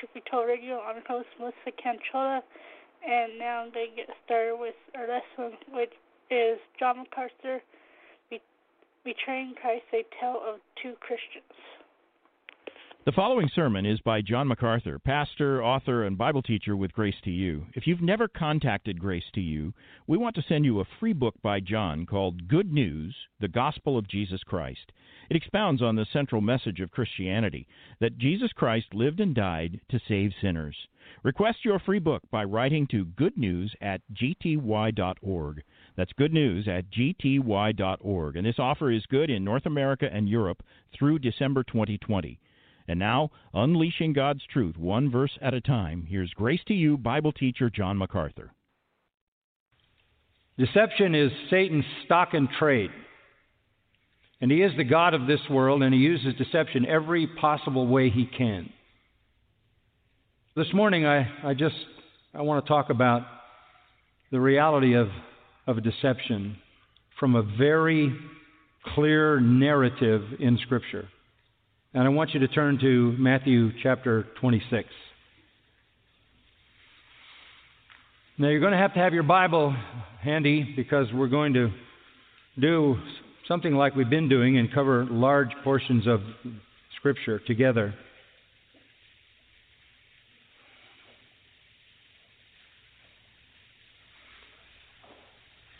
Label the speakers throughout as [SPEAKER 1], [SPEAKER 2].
[SPEAKER 1] welcome to Truth Radio. I'm host Melissa Canchola. And now to get started with our lesson, which is John MacArthur, Be- Betraying Christ, a Tale of Two Christians.
[SPEAKER 2] The following sermon is by John MacArthur, pastor, author, and Bible teacher with Grace to You. If you've never contacted Grace to You, we want to send you a free book by John called Good News The Gospel of Jesus Christ. It expounds on the central message of Christianity that Jesus Christ lived and died to save sinners. Request your free book by writing to goodnews at gty.org. That's good news at gty.org. And this offer is good in North America and Europe through December 2020. And now, unleashing God's truth one verse at a time, here's Grace to You Bible teacher John MacArthur.
[SPEAKER 3] Deception is Satan's stock and trade. And he is the God of this world, and he uses deception every possible way he can. This morning, I, I just I want to talk about the reality of, of deception from a very clear narrative in Scripture. And I want you to turn to Matthew chapter 26. Now, you're going to have to have your Bible handy because we're going to do something like we've been doing and cover large portions of Scripture together.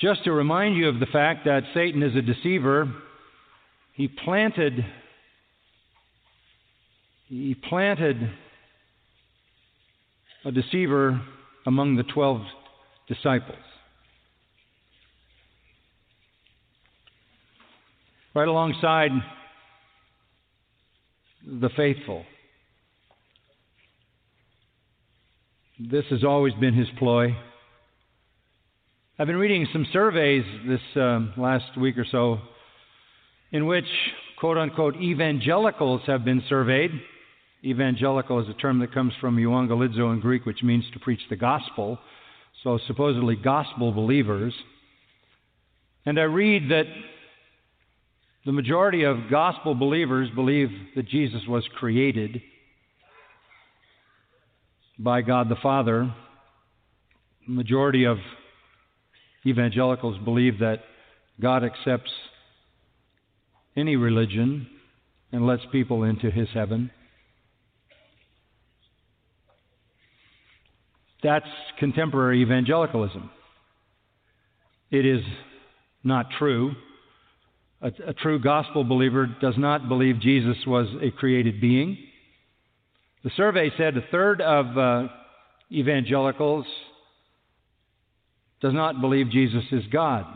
[SPEAKER 3] Just to remind you of the fact that Satan is a deceiver, he planted he planted a deceiver among the 12 disciples. Right alongside the faithful. This has always been his ploy. I've been reading some surveys this um, last week or so in which, quote unquote, evangelicals have been surveyed. Evangelical is a term that comes from euangelizo in Greek, which means to preach the gospel. So, supposedly, gospel believers. And I read that the majority of gospel believers believe that Jesus was created by God the Father. The majority of evangelicals believe that God accepts any religion and lets people into his heaven. That's contemporary evangelicalism. It is not true. A, a, true gospel believer does not believe Jesus was a created being. The survey said a third of uh, evangelicals does not believe Jesus is God.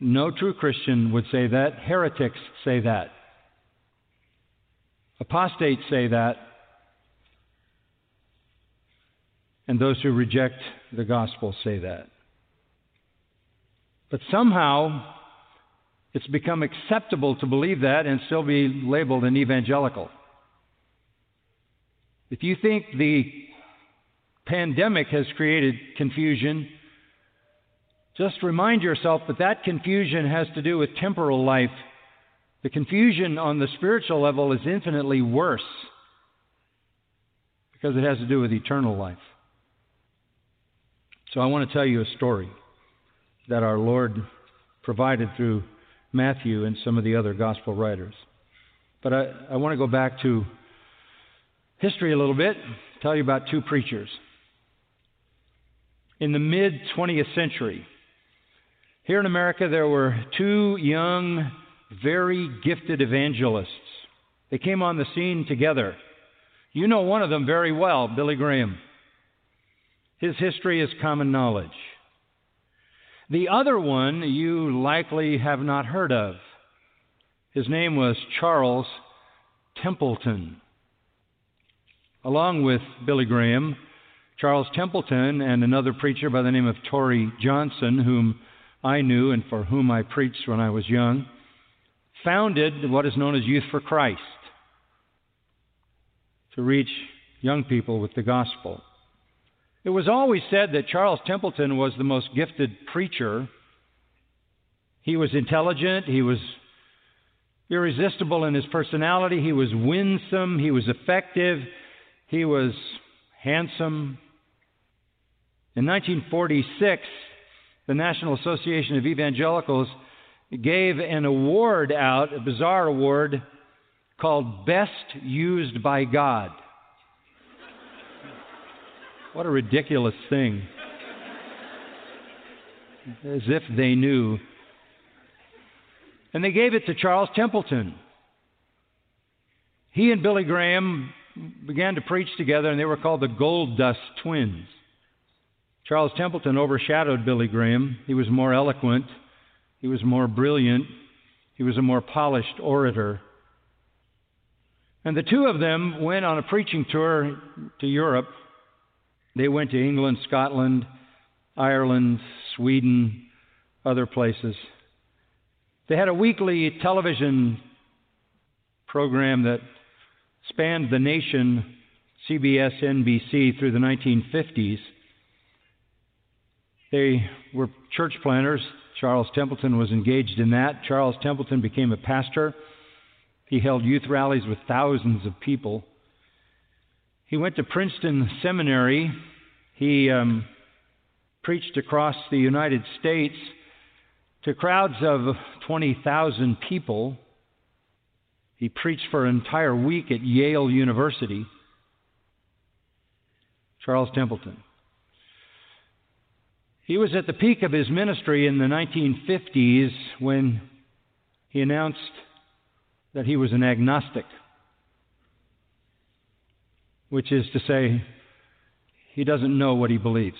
[SPEAKER 3] No true Christian would say that. Heretics say that. Apostates say that. And those who reject the gospel say that. But somehow, it's become acceptable to believe that and still be labeled an evangelical. If you think the pandemic has created confusion, just remind yourself that that confusion has to do with temporal life. The confusion on the spiritual level is infinitely worse because it has to do with eternal life. So I want to tell you a story that our Lord provided through Matthew and some of the other gospel writers. But I, I want to go back to history a little bit, tell you about two preachers. In the mid 20th century, here in America, there were two young, very gifted evangelists. They came on the scene together. You know one of them very well, Billy Graham. His history is common knowledge. The other one you likely have not heard of. His name was Charles Templeton along with Billy Graham, Charles Templeton, and another preacher by the name of Torrey Johnson, whom I knew and for whom I preached when I was young, founded what is known as Youth for Christ to reach young people with the gospel. It was always said that Charles Templeton was the most gifted preacher. He was intelligent, he was irresistible in his personality, he was winsome, he was effective, he was handsome. In 1946, the National Association of Evangelicals gave an award out, a bizarre award called Best Used by God. What a ridiculous thing. As if they knew. And they gave it to Charles Templeton. He and Billy Graham began to preach together, and they were called the Gold Dust Twins. Charles Templeton overshadowed Billy Graham. He was more eloquent, he was more brilliant, he was a more polished orator. And the two of them went on a preaching tour to Europe. They went to England, Scotland, Ireland, Sweden, other places. They had a weekly television program that spanned the nation, CBS, NBC, through the 1950s. They were church planners. Charles Templeton was engaged in that. Charles Templeton became a pastor. He held youth rallies with thousands of people. He went to Princeton Seminary. He um, preached across the United States to crowds of 20,000 people. He preached for an entire week at Yale University. Charles Templeton. He was at the peak of his ministry in the 1950s when he announced that he was an agnostic, which is to say, he doesn't know what he believes.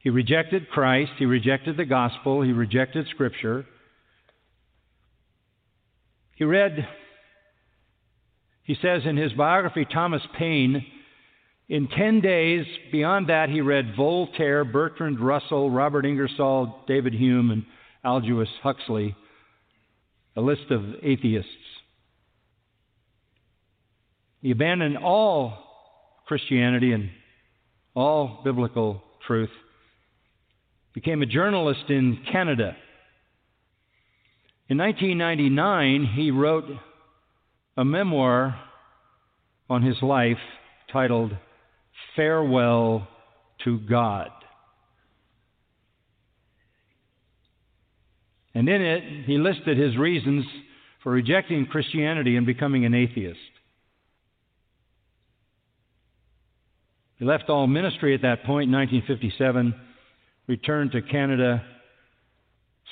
[SPEAKER 3] He rejected Christ, he rejected the gospel, he rejected Scripture. He read, he says in his biography, Thomas Paine In 10 days, beyond that, he read Voltaire, Bertrand Russell, Robert Ingersoll, David Hume, and Aldous Huxley, a list of atheists. He abandoned all Christianity and all biblical truth, became a journalist in Canada. In 1999, he wrote a memoir on his life titled Farewell to God. And in it, he listed his reasons for rejecting Christianity and becoming an atheist. He left all ministry at that point in 1957, returned to Canada,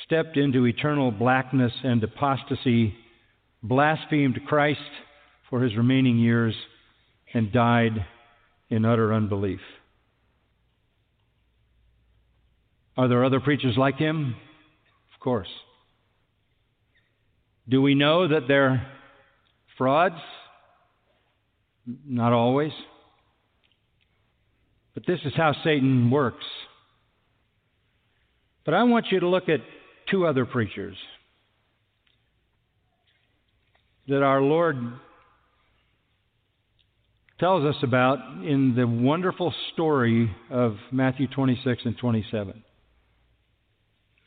[SPEAKER 3] stepped into eternal blackness and apostasy, blasphemed Christ for his remaining years, and died in utter unbelief. Are there other preachers like him? Of course. Do we know that they're frauds? Not always. But this is how Satan works. But I want you to look at two other preachers that our Lord tells us about in the wonderful story of Matthew 26 and 27.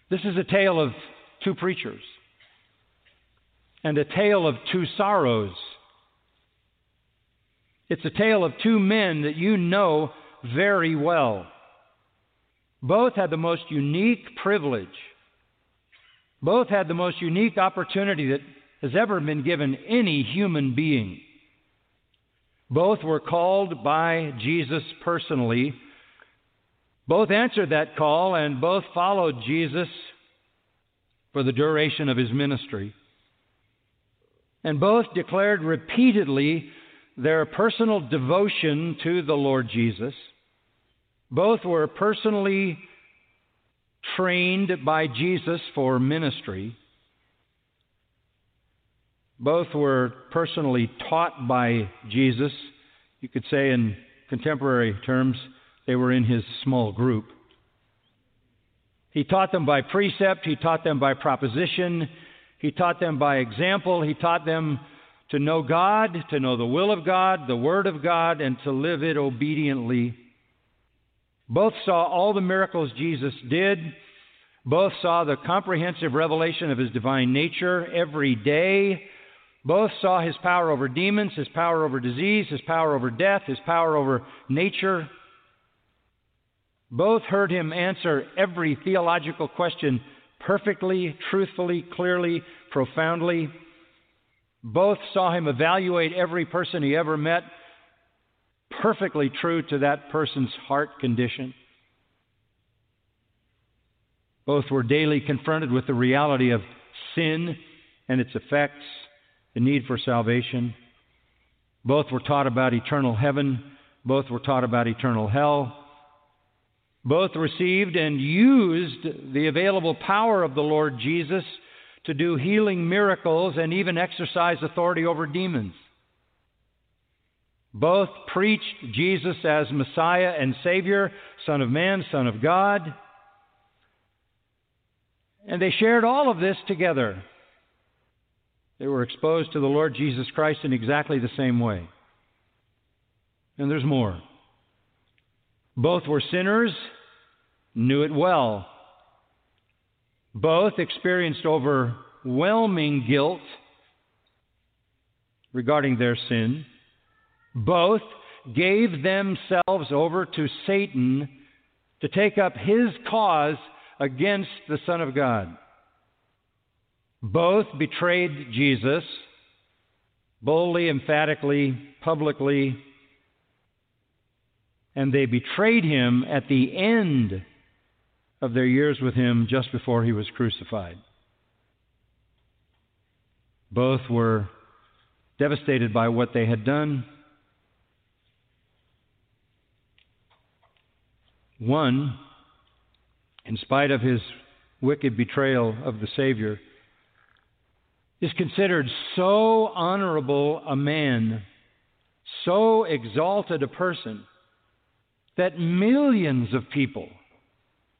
[SPEAKER 3] This is a tale of two preachers and a tale of two sorrows. It's a tale of two men that you know very well. Both had the most unique privilege. Both had the most unique opportunity that has ever been given any human being. Both were called by Jesus personally. Both answered that call and both followed Jesus for the duration of his ministry. And both declared repeatedly their personal devotion to the Lord Jesus. Both were personally trained by Jesus for ministry. Both were personally taught by Jesus. You could say, in contemporary terms, they were in his small group. He taught them by precept, he taught them by proposition, he taught them by example, he taught them to know God, to know the will of God, the Word of God, and to live it obediently. Both saw all the miracles Jesus did. Both saw the comprehensive revelation of his divine nature every day. Both saw his power over demons, his power over disease, his power over death, his power over nature. Both heard him answer every theological question perfectly, truthfully, clearly, profoundly. Both saw him evaluate every person he ever met, perfectly true to that person's heart condition. Both were daily confronted with the reality of sin and its effects the need for salvation. Both were taught about eternal heaven, both were taught about eternal hell. Both received and used the available power of the Lord Jesus to do healing miracles and even exercise authority over demons. Both preached Jesus as Messiah and Savior, Son of Man, Son of God. And they shared all of this together. They were exposed to the Lord Jesus Christ in exactly the same way. And there's more. Both were sinners, knew it well. Both experienced overwhelming guilt regarding their sin. Both gave themselves over to Satan to take up his cause against the Son of God. Both betrayed Jesus boldly, emphatically, publicly, and they betrayed him at the end of their years with him just before he was crucified. Both were devastated by what they had done. One, in spite of his wicked betrayal of the Savior, is considered so honorable a man, so exalted a person, that millions of people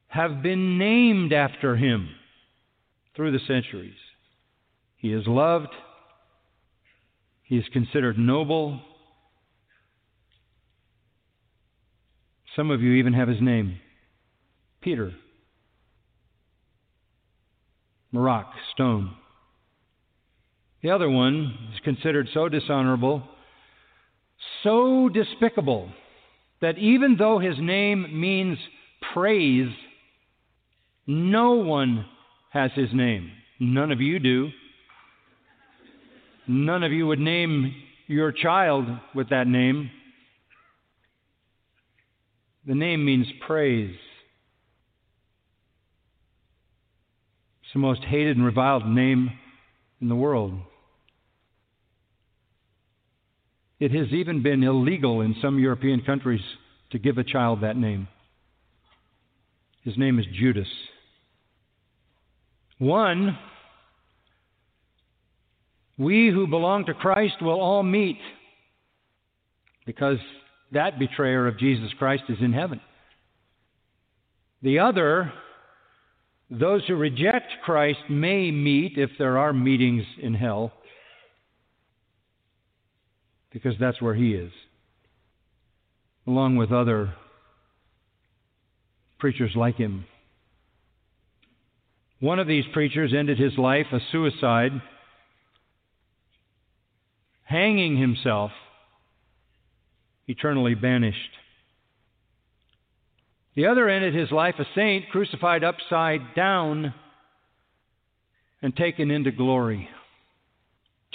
[SPEAKER 3] have been named after him through the centuries. He is loved, he is considered noble. Some of you even have his name Peter, Marak, stone. The other one is considered so dishonorable, so despicable, that even though his name means praise, no one has his name. None of you do. None of you would name your child with that name. The name means praise. It's the most hated and reviled name in the world. It has even been illegal in some European countries to give a child that name. His name is Judas. One, we who belong to Christ will all meet because that betrayer of Jesus Christ is in heaven. The other, those who reject Christ may meet if there are meetings in hell because that's where he is, along with other preachers like him. One of these preachers ended his life a suicide, hanging himself, eternally banished. The other ended his life a saint, crucified upside down and taken into glory.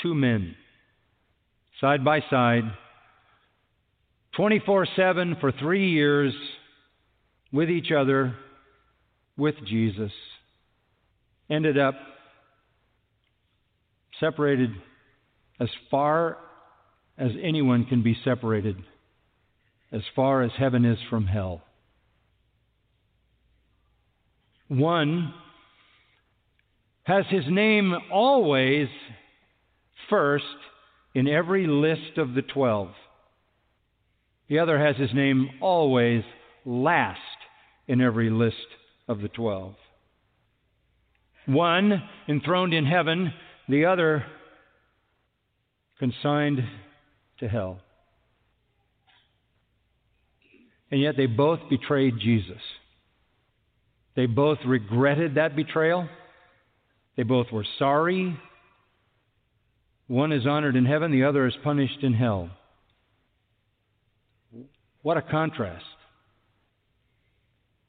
[SPEAKER 3] Two men side by side, 24 7 for three years with each other, with Jesus. Ended up separated as far as anyone can be separated, as far as heaven is from hell. One has his name always first in every list of the twelve. The other has his name always last in every list of the twelve. One enthroned in heaven, the other consigned to hell. And yet they both betrayed Jesus. They both regretted that betrayal. They both were sorry one is honored in heaven, the other is punished in hell. What a contrast.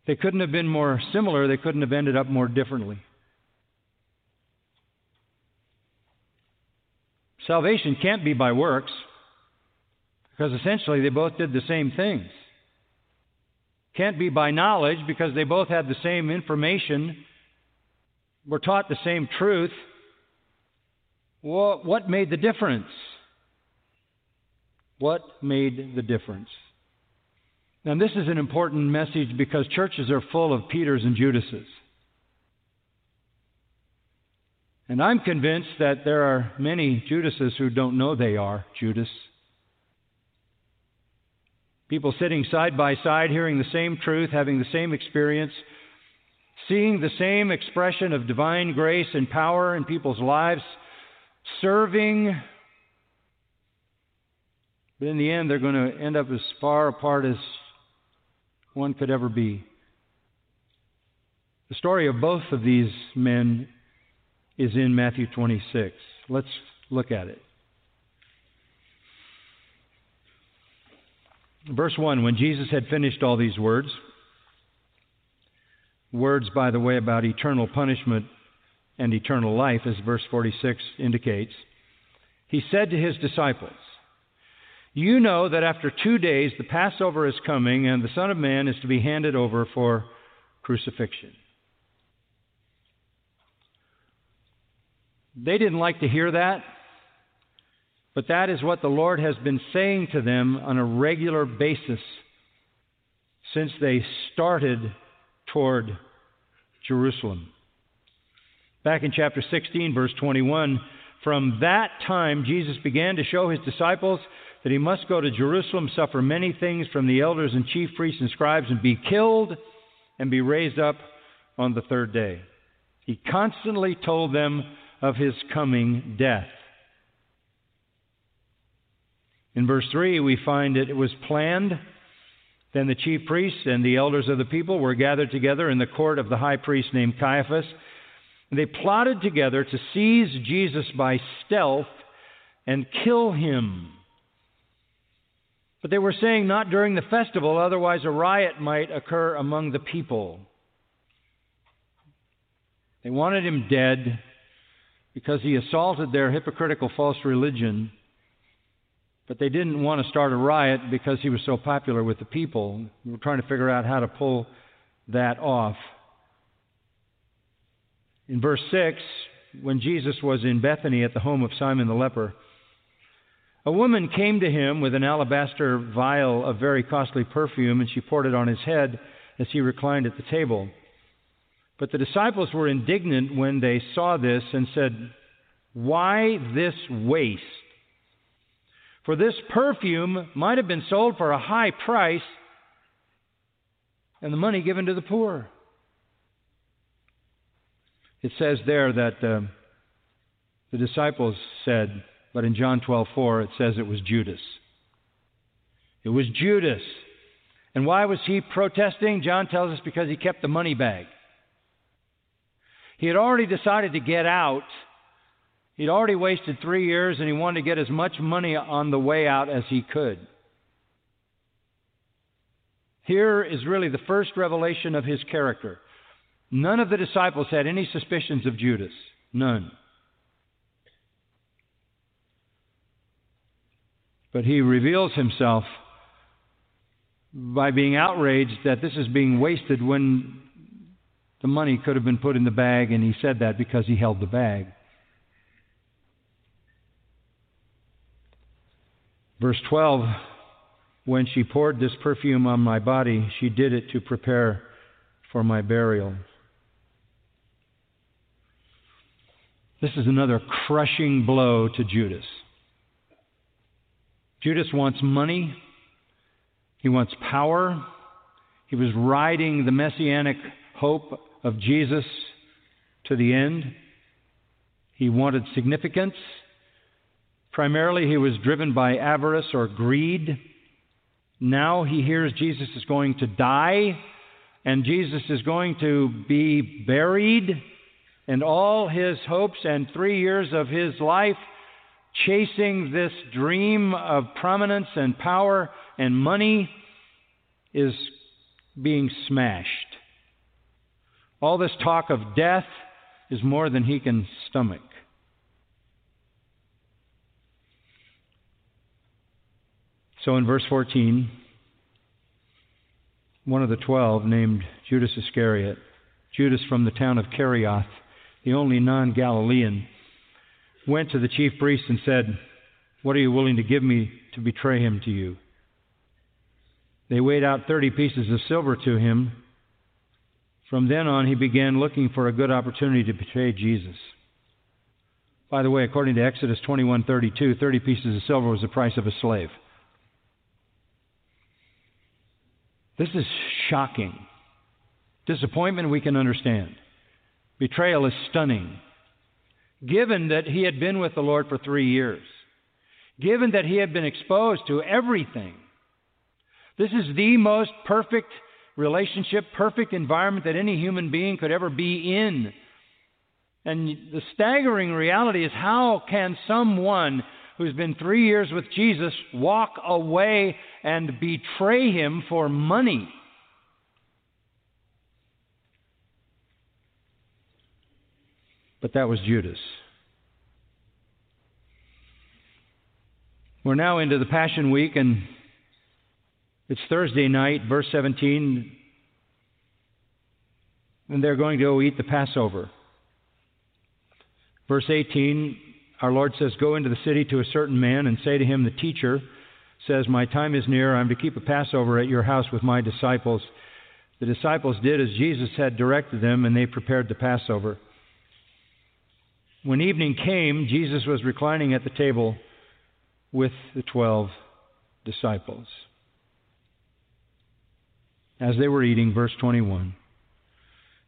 [SPEAKER 3] They couldn't have been more similar, they couldn't have ended up more differently. Salvation can't be by works, because essentially they both did the same things. Can't be by knowledge, because they both had the same information, were taught the same truth, what, made the difference? What made the difference? Now, this is an important message because churches are full of Peters and Judases. And I'm convinced that there are many Judases who don't know they are Judas. People sitting side by side, hearing the same truth, having the same experience, seeing the same expression of divine grace and power in people's lives, serving. But in the end, they're going to end up as far apart as one could ever be. The story of both of these men is in Matthew 26. Let's look at it. Verse 1 When Jesus had finished all these words, words, by the way, about eternal punishment and eternal life, as verse 46 indicates, he said to his disciples, You know that after two days the Passover is coming, and the Son of Man is to be handed over for crucifixion. They didn't like to hear that, but that is what the Lord has been saying to them on a regular basis since they started toward Jerusalem. Back in chapter 16, verse 21, from that time Jesus began to show his disciples that he must go to Jerusalem, suffer many things from the elders and chief priests and scribes, and be killed and be raised up on the third day. He constantly told them of his coming death. In verse 3, we find that it was planned. Then the chief priests and the elders of the people were gathered together in the court of the high priest named Caiaphas. And they plotted together to seize Jesus by stealth and kill him. But they were saying not during the festival, otherwise a riot might occur among the people. They wanted him dead because he assaulted their hypocritical false religion. But they didn't want to start a riot because he was so popular with the people. We were trying to figure out how to pull that off. In verse 6, when Jesus was in Bethany at the home of Simon the leper, a woman came to him with an alabaster vial of very costly perfume, and she poured it on his head as he reclined at the table. But the disciples were indignant when they saw this and said, Why this waste? For this perfume might have been sold for a high price and the money given to the poor. It says there that uh, the disciples said, but in John 12:4 it says it was Judas. It was Judas. And why was he protesting? John tells us because he kept the money bag. He had already decided to get out. He'd already wasted three years and he wanted to get as much money on the way out as he could. Here is really the first revelation of his character. None of the disciples had any suspicions of Judas. None. But he reveals himself by being outraged that this is being wasted when the money could have been put in the bag, and he said that because he held the bag. Verse 12 When she poured this perfume on my body, she did it to prepare for my burial. This is another crushing blow to Judas. Judas wants money, he wants power. He was riding the messianic hope of Jesus to the end. He wanted significance. Primarily, he was driven by avarice or greed. Now he hears Jesus is going to die and Jesus is going to be buried, and all his hopes and three years of his life chasing this dream of prominence and power and money is being smashed. All this talk of death is more than he can stomach. So in verse 14, one of the twelve, named Judas Iscariot, Judas from the town of Kerioth, the only non Galilean, went to the chief priests and said, What are you willing to give me to betray him to you? They weighed out 30 pieces of silver to him. From then on, he began looking for a good opportunity to betray Jesus. By the way, according to Exodus 21:32, 30 pieces of silver was the price of a slave. This is shocking. Disappointment we can understand. Betrayal is stunning given that he had been with the Lord for three years, given that he had been exposed to everything. This is the most perfect relationship, perfect environment that any human being could ever be in. And the staggering reality is how can someone who's been three years with Jesus walk away and betray him for money? But that was Judas. We're now into the Passion Week, and it's Thursday night, verse 17, and they're going to go eat the Passover. Verse 18, our Lord says, Go into the city to a certain man and say to him, The teacher says, My time is near. I'm to keep a Passover at your house with my disciples. The disciples did as Jesus had directed them, and they prepared the Passover. When evening came, Jesus was reclining at the table with the twelve. disciples. As they were eating, verse 21,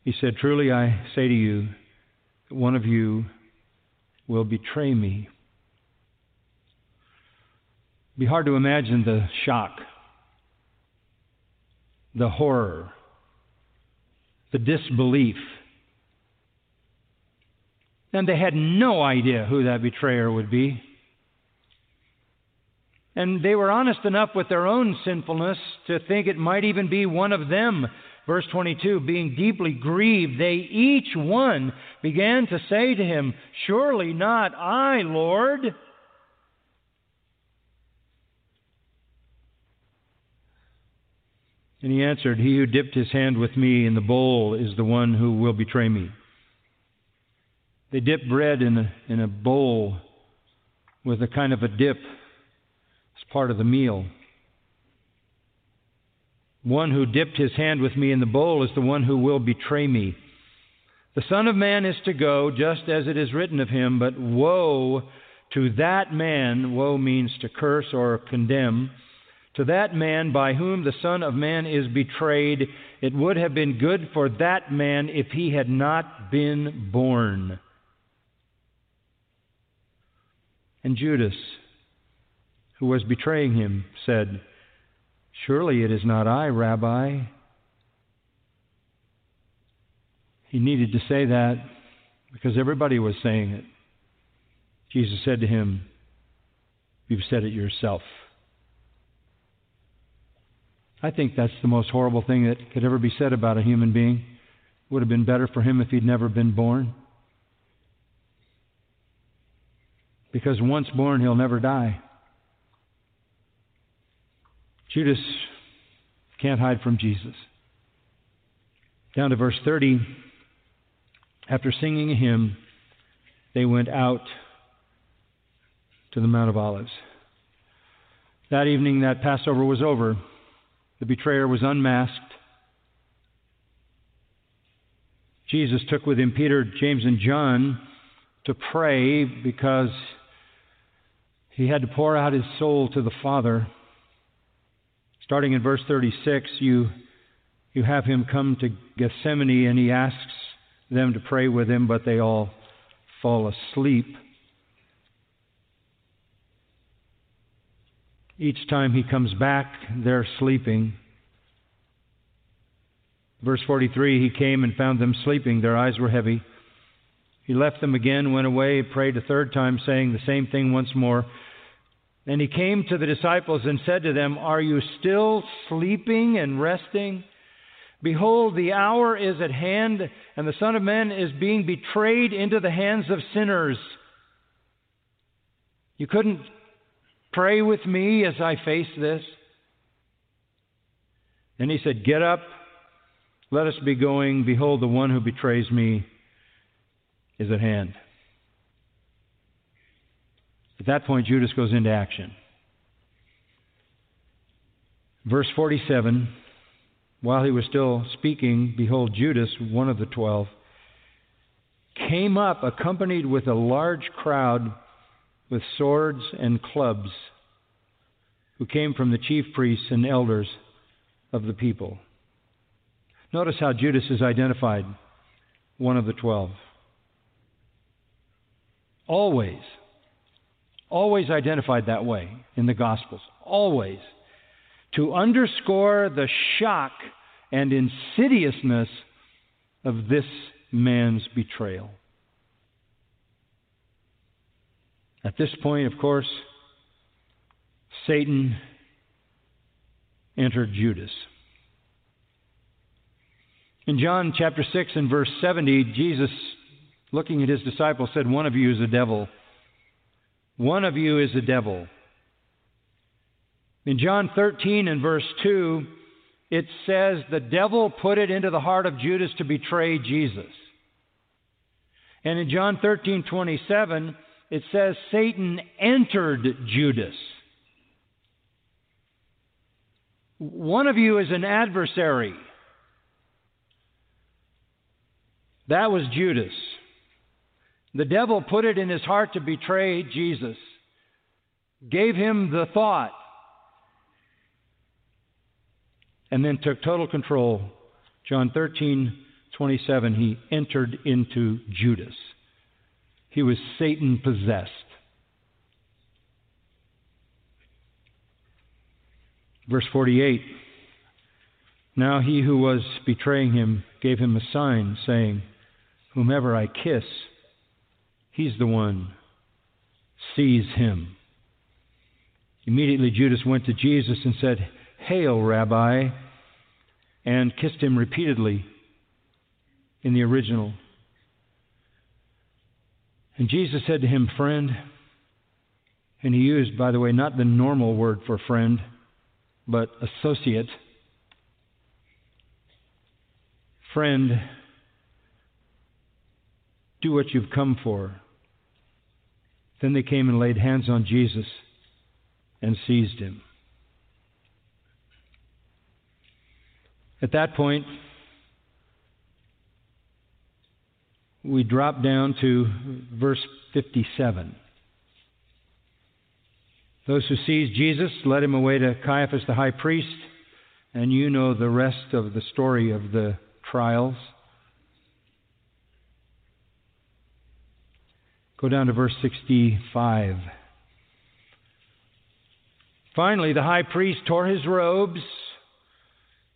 [SPEAKER 3] he said, Truly I say to you, one of you will betray me. It'd be hard to imagine the shock, the horror, the disbelief. And they had no idea who that betrayer would be. And they were honest enough with their own sinfulness to think it might even be one of them. Verse 22 Being deeply grieved, they each one began to say to him, Surely not I, Lord. And he answered, He who dipped his hand with me in the bowl is the one who will betray me. They dipped bread in a, in a bowl with a kind of a dip part of the meal. One who dipped his hand with me in the bowl is the one who will betray me. The Son of Man is to go just as it is written of him, but woe to that man, woe means to curse or condemn, to that man by whom the Son of Man is betrayed. It would have been good for that man if he had not been born. And Judas, who was betraying him, said, Surely it is not I, Rabbi. He needed to say that because everybody was saying it. Jesus said to him, You've said it yourself. I think that's the most horrible thing that could ever be said about a human being. It would have been better for him if he'd never been born. Because once born, he'll never die. Judas can't hide from Jesus. Down to verse 30. After singing a hymn, they went out to the Mount of Olives. That evening, that Passover was over. The betrayer was unmasked. Jesus took with him Peter, James, and John to pray because he had to pour out his soul to the Father. Starting in verse 36, you, you have him come to Gethsemane and he asks them to pray with him, but they all fall asleep. Each time he comes back, they're sleeping. Verse 43 He came and found them sleeping. Their eyes were heavy. He left them again, went away, prayed a third time, saying the same thing once more. And he came to the disciples and said to them, Are you still sleeping and resting? Behold, the hour is at hand, and the Son of Man is being betrayed into the hands of sinners. You couldn't pray with me as I face this? And he said, Get up, let us be going. Behold, the one who betrays me is at hand. At that point, Judas goes into action. Verse 47 While he was still speaking, behold, Judas, one of the twelve, came up accompanied with a large crowd with swords and clubs, who came from the chief priests and elders of the people. Notice how Judas is identified, one of the twelve. Always Always identified that way in the Gospels. Always. To underscore the shock and insidiousness of this man's betrayal. At this point, of course, Satan entered Judas. In John chapter 6 and verse 70, Jesus, looking at his disciples, said, One of you is a devil. One of you is a devil. In John 13 and verse 2, it says the devil put it into the heart of Judas to betray Jesus. And in John 13:27, it says Satan entered Judas. One of you is an adversary. That was Judas. The devil put it in his heart to betray Jesus, gave him the thought, and then took total control. John 13, 27, he entered into Judas. He was Satan possessed. Verse 48 Now he who was betraying him gave him a sign, saying, Whomever I kiss, he's the one. Seize him. Immediately Judas went to Jesus and said, Hail, Rabbi, and kissed him repeatedly in the original. And Jesus said to him, Friend, and he used, by the way, not the normal word for friend, but associate. Friend, do what you've come for. Then they came and laid hands on Jesus and seized him. At that point, we drop down to verse 57. Those who seized Jesus led him away to Caiaphas the high priest, and you know the rest of the story of the trials. Go down to verse 65. Finally, the high priest tore his robes,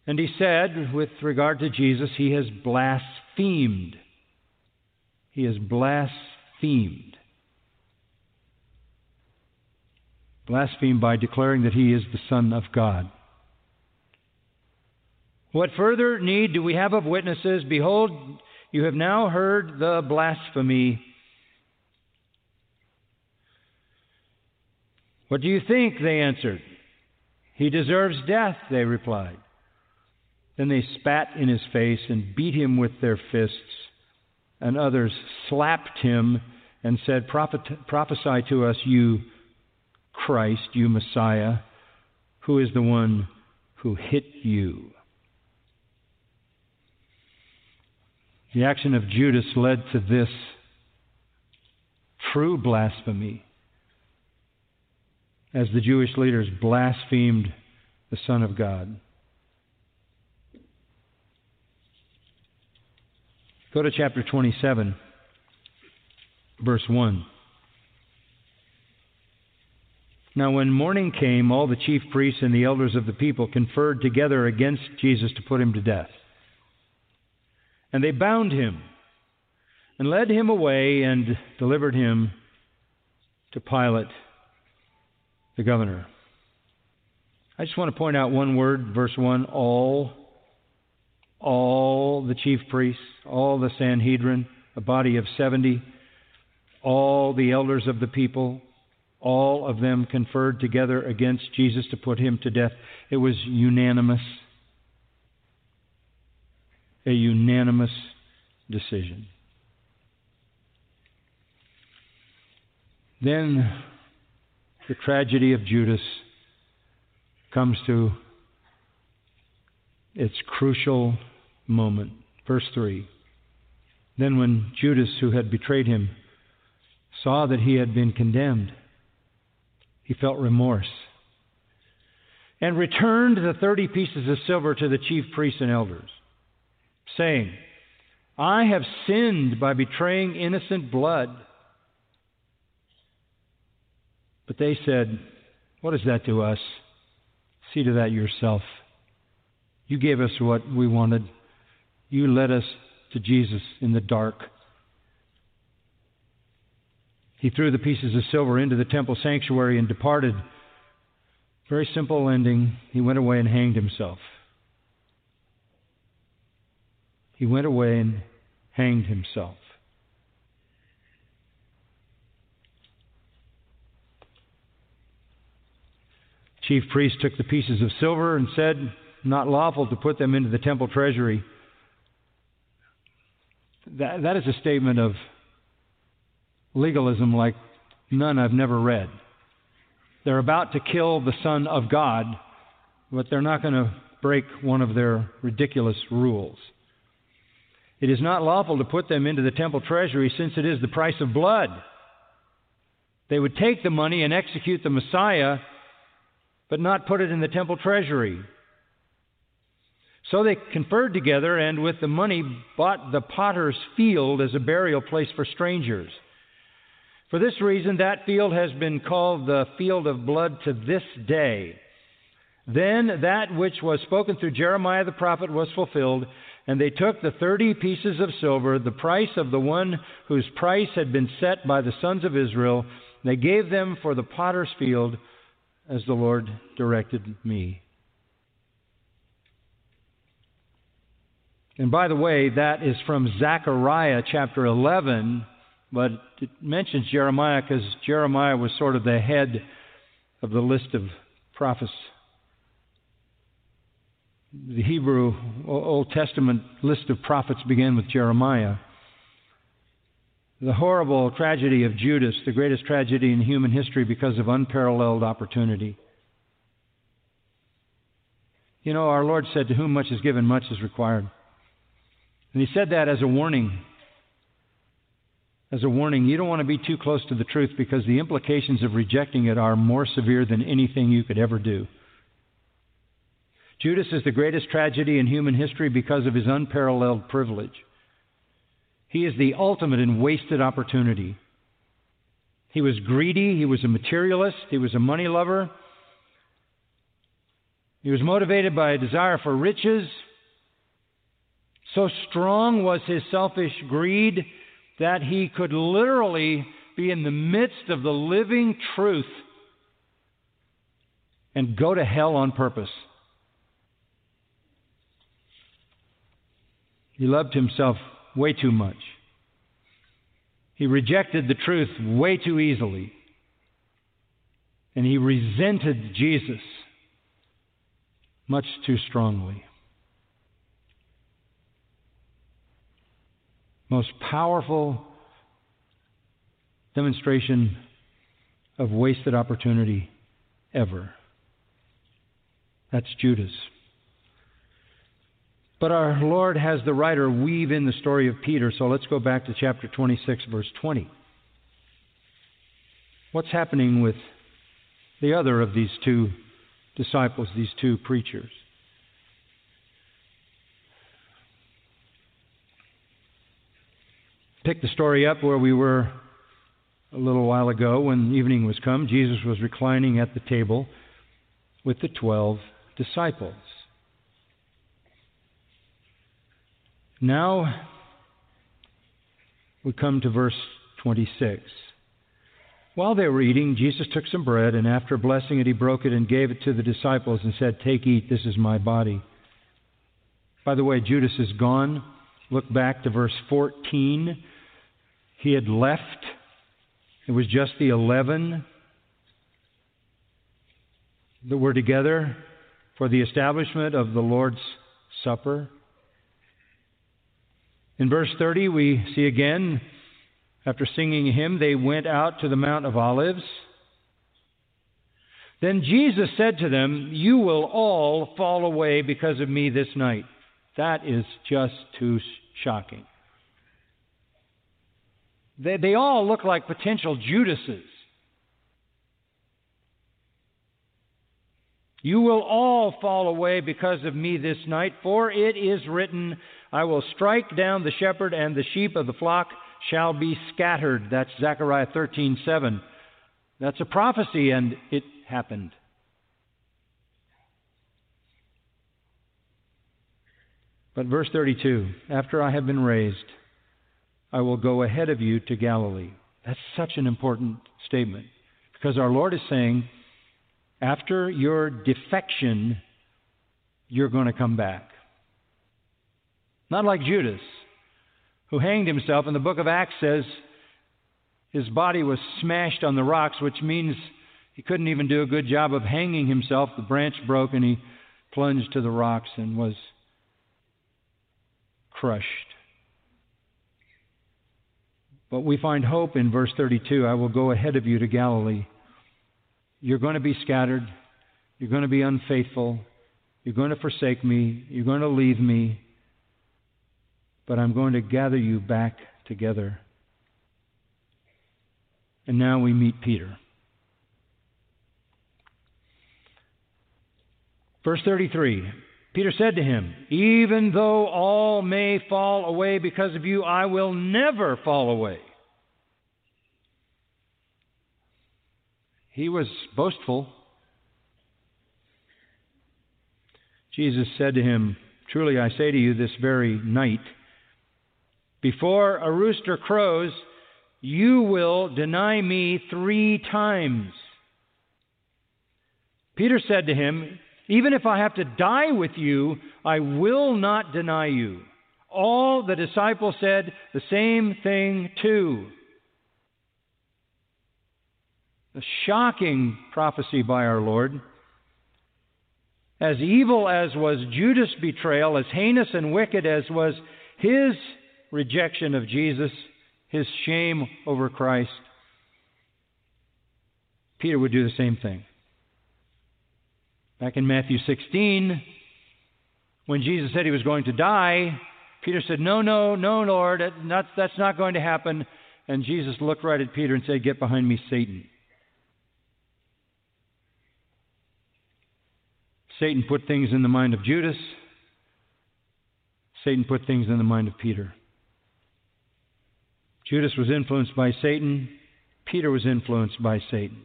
[SPEAKER 3] and he said, with regard to Jesus, he has blasphemed. He has blasphemed. Blasphemed by declaring that he is the Son of God. What further need do we have of witnesses? Behold, you have now heard the blasphemy. What do you think? They answered. He deserves death, they replied. Then they spat in his face and beat him with their fists, and others slapped him and said, Prophesy to us, you Christ, you Messiah, who is the one who hit you? The action of Judas led to this true blasphemy as the Jewish leaders blasphemed the Son of God. Go to chapter 27, verse 1. Now, when morning came, all the chief priests and the elders of the people conferred together against Jesus to put him to death. And they bound him and led him away and delivered him to Pilate the governor. I just want to point out one word, verse 1 all. All the chief priests, all the Sanhedrin, a body of 70, all the elders of the people, all of them conferred together against Jesus to put him to death. It was unanimous. A unanimous decision. Then the tragedy of Judas comes to its crucial moment. Verse 3. Then, when Judas, who had betrayed him, saw that he had been condemned, he felt remorse and returned the thirty pieces of silver to the chief priests and elders, saying, I have sinned by betraying innocent blood. But they said, What is that to us? See to that yourself. You gave us what we wanted. You led us to Jesus in the dark. He threw the pieces of silver into the temple sanctuary and departed. Very simple ending. He went away and hanged himself. He went away and hanged himself. Chief priest took the pieces of silver and said, Not lawful to put them into the temple treasury. That, that is a statement of legalism like none I've never read. They're about to kill the Son of God, but they're not going to break one of their ridiculous rules. It is not lawful to put them into the temple treasury since it is the price of blood. They would take the money and execute the Messiah but not put it in the temple treasury. So they conferred together and with the money bought the potter's field as a burial place for strangers. For this reason, that field has been called the field of blood to this day. Then that which was spoken through Jeremiah the prophet was fulfilled, and they took the thirty pieces of silver, the price of the one whose price had been set by the sons of Israel, they gave them for the potter's field as the Lord directed me. And by the way, that is from Zechariah chapter 11, but it mentions Jeremiah because Jeremiah was sort of the head of the list of prophets. The Hebrew Old Testament list of prophets began with Jeremiah. The horrible tragedy of Judas, the greatest tragedy in human history because of unparalleled opportunity. You know, our Lord said, To whom much is given, much is required. And he said that as a warning. As a warning, you don't want to be too close to the truth because the implications of rejecting it are more severe than anything you could ever do. Judas is the greatest tragedy in human history because of his unparalleled privilege. He is the ultimate in wasted opportunity. He was greedy, he was a materialist, he was a money lover. He was motivated by a desire for riches, so strong was his selfish greed that he could literally be in the midst of the living truth and go to hell on purpose. He loved himself way too much. He rejected the truth way too easily. And he resented Jesus much too strongly. most powerful demonstration of wasted opportunity ever. That's Judas. But our Lord has the writer weave in the story of Peter, so let's go back to chapter 26, verse 20. What's happening with the other of these two disciples, these two preachers? pick the story up where we were a little while ago when evening was come. Jesus was reclining at the table with the twelve disciples. Now we come to verse 26. While they were eating, Jesus took some bread, and after blessing it, he broke it and gave it to the disciples and said, Take, eat, this is my body. By the way, Judas is gone. Look back to verse 14. He had left. It was just the 11 that were together for the establishment of the Lord's Supper. In verse 30, we see again, after singing a hymn, they went out to the Mount of Olives. Then Jesus said to them, You will all fall away because of me this night. That is just too shocking. They, they all look like potential Judases. You will all fall away because of me this night, for it is written, I will strike down the shepherd, and the sheep of the flock shall be scattered. That's Zechariah 13:7. That's a prophecy, and it happened. But verse 32 After I have been raised, I will go ahead of you to Galilee. That's such an important statement because our Lord is saying, after your defection, you're going to come back. Not like Judas, who hanged himself, and the book of Acts says his body was smashed on the rocks, which means he couldn't even do a good job of hanging himself. The branch broke and he plunged to the rocks and was crushed. But we find hope in verse 32 I will go ahead of you to Galilee. You're going to be scattered. You're going to be unfaithful. You're going to forsake me. You're going to leave me. But I'm going to gather you back together. And now we meet Peter. Verse 33 Peter said to him, Even though all may fall away because of you, I will never fall away. He was boastful. Jesus said to him, Truly I say to you, this very night, before a rooster crows, you will deny me three times. Peter said to him, Even if I have to die with you, I will not deny you. All the disciples said the same thing too. A shocking prophecy by our Lord. As evil as was Judas' betrayal, as heinous and wicked as was his rejection of Jesus, his shame over Christ, Peter would do the same thing. Back in Matthew 16, when Jesus said he was going to die, Peter said, No, no, no, Lord, that's not going to happen. And Jesus looked right at Peter and said, Get behind me, Satan. Satan put things in the mind of Judas. Satan put things in the mind of Peter. Judas was influenced by Satan. Peter was influenced by Satan.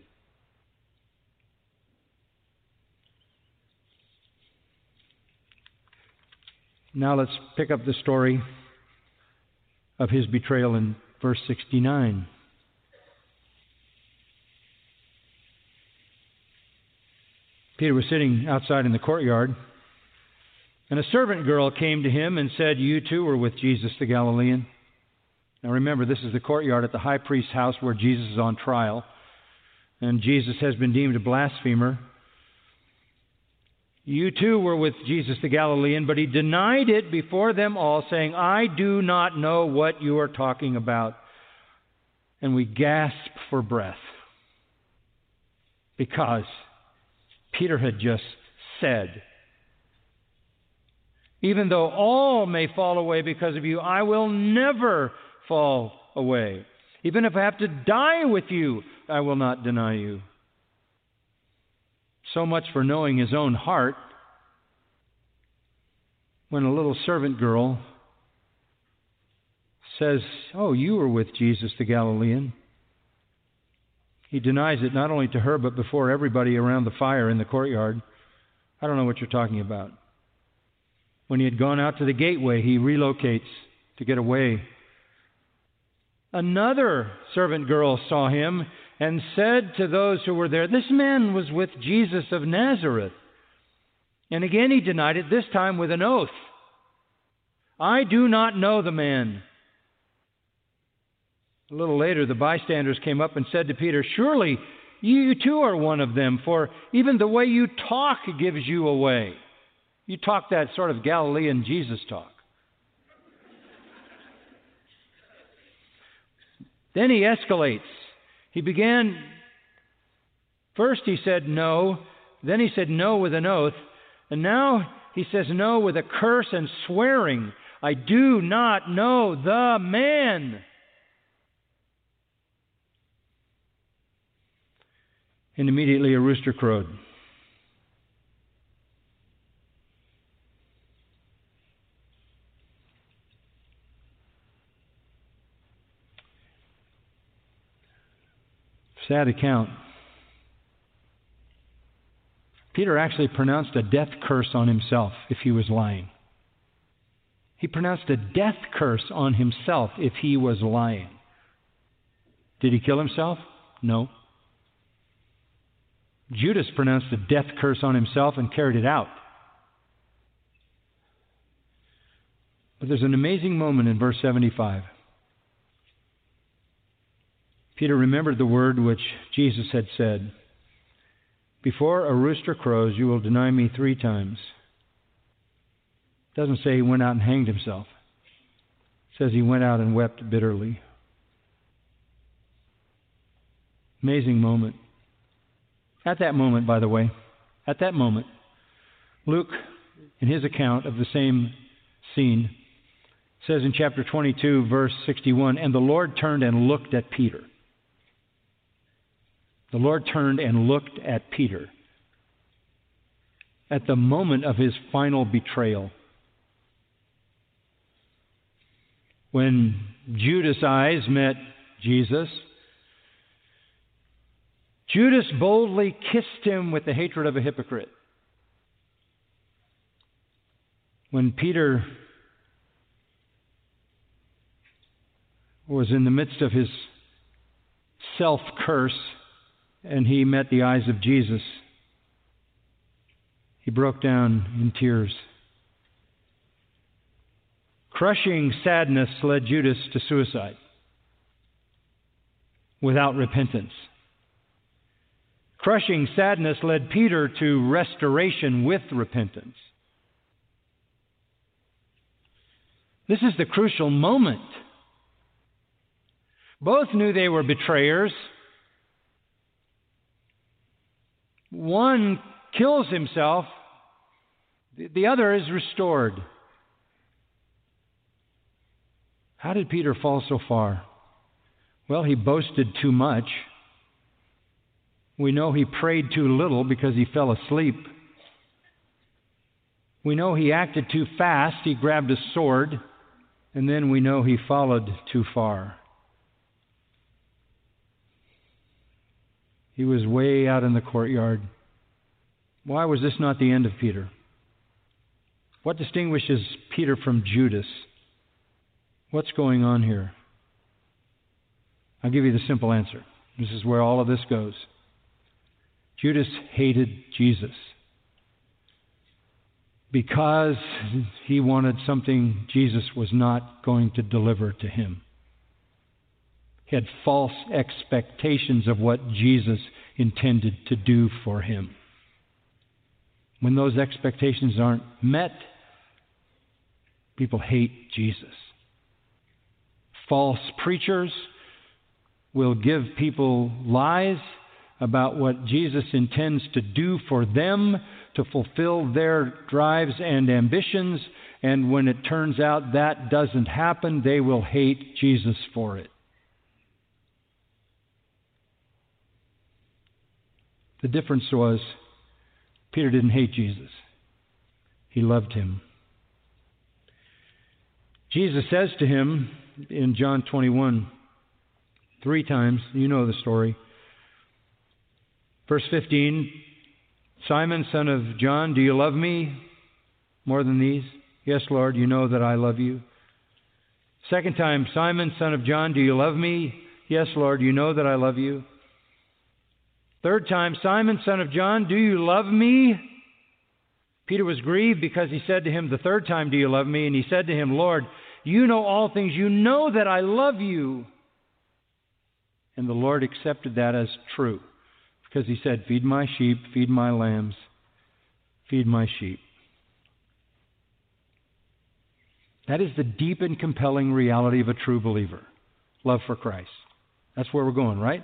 [SPEAKER 3] Now let's pick up the story of his betrayal in verse 69. Peter was sitting outside in the courtyard, and a servant girl came to him and said, You too were with Jesus the Galilean. Now remember, this is the courtyard at the high priest's house where Jesus is on trial, and Jesus has been deemed a blasphemer. You too were with Jesus the Galilean, but he denied it before them all, saying, I do not know what you are talking about. And we gasp for breath because Peter had just said, Even though all may fall away because of you, I will never fall away. Even if I have to die with you, I will not deny you. So much for knowing his own heart. When a little servant girl says, Oh, you were with Jesus the Galilean. He denies it not only to her, but before everybody around the fire in the courtyard. I don't know what you're talking about. When he had gone out to the gateway, he relocates to get away. Another servant girl saw him and said to those who were there, This man was with Jesus of Nazareth. And again he denied it, this time with an oath. I do not know the man. A little later, the bystanders came up and said to Peter, Surely you too are one of them, for even the way you talk gives you away. You talk that sort of Galilean Jesus talk. then he escalates. He began, first he said no, then he said no with an oath, and now he says no with a curse and swearing. I do not know the man. And immediately a rooster crowed. Sad account. Peter actually pronounced a death curse on himself if he was lying. He pronounced a death curse on himself if he was lying. Did he kill himself? No. Judas pronounced a death curse on himself and carried it out. But there's an amazing moment in verse 75. Peter remembered the word which Jesus had said Before a rooster crows, you will deny me three times. It doesn't say he went out and hanged himself, it says he went out and wept bitterly. Amazing moment. At that moment, by the way, at that moment, Luke, in his account of the same scene, says in chapter 22, verse 61, And the Lord turned and looked at Peter. The Lord turned and looked at Peter. at the moment of his final betrayal. When Judas' eyes met Jesus, Judas boldly kissed him with the hatred of a hypocrite. When Peter was in the midst of his self curse and he met the eyes of Jesus, he broke down in tears. Crushing sadness led Judas to suicide without repentance. Crushing sadness led Peter to restoration with repentance. This is the crucial moment. Both knew they were betrayers. One kills himself, the other is restored. How did Peter fall so far? Well, he boasted too much. We know he prayed too little because he fell asleep. We know he acted too fast. He grabbed a sword. And then we know he followed too far. He was way out in the courtyard. Why was this not the end of Peter? What distinguishes Peter from Judas? What's going on here? I'll give you the simple answer. This is where all of this goes. Judas hated Jesus because he wanted something Jesus was not going to deliver to him. He had false expectations of what Jesus intended to do for him. When those expectations aren't met, people hate Jesus. False preachers will give people lies about what Jesus intends to do for them to fulfill their drives and ambitions, and when it turns out that doesn't happen, they will hate Jesus for it. The difference was Peter didn't hate Jesus, he loved him. Jesus says to him in John 21, three times, you know the story. Verse 15 Simon, son of John, do you love me more than these? Yes, Lord, you know that I love you. Second time, Simon, son of John, do you love me? Yes, Lord, you know that I love you. Third time, Simon, son of John, do you love me? Peter was grieved because he said to him the third time, Do you love me? And he said to him, Lord, you know all things. You know that I love you. And the Lord accepted that as true because he said, Feed my sheep, feed my lambs, feed my sheep. That is the deep and compelling reality of a true believer love for Christ. That's where we're going, right?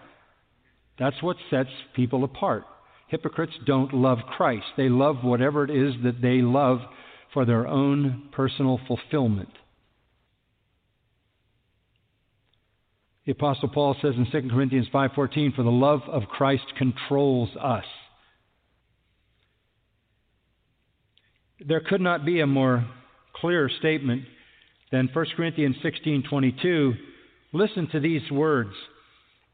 [SPEAKER 3] That's what sets people apart. Hypocrites don't love Christ, they love whatever it is that they love for their own personal fulfillment. The apostle Paul says in 2 Corinthians 5:14 for the love of Christ controls us. There could not be a more clear statement than 1 Corinthians 16:22. Listen to these words.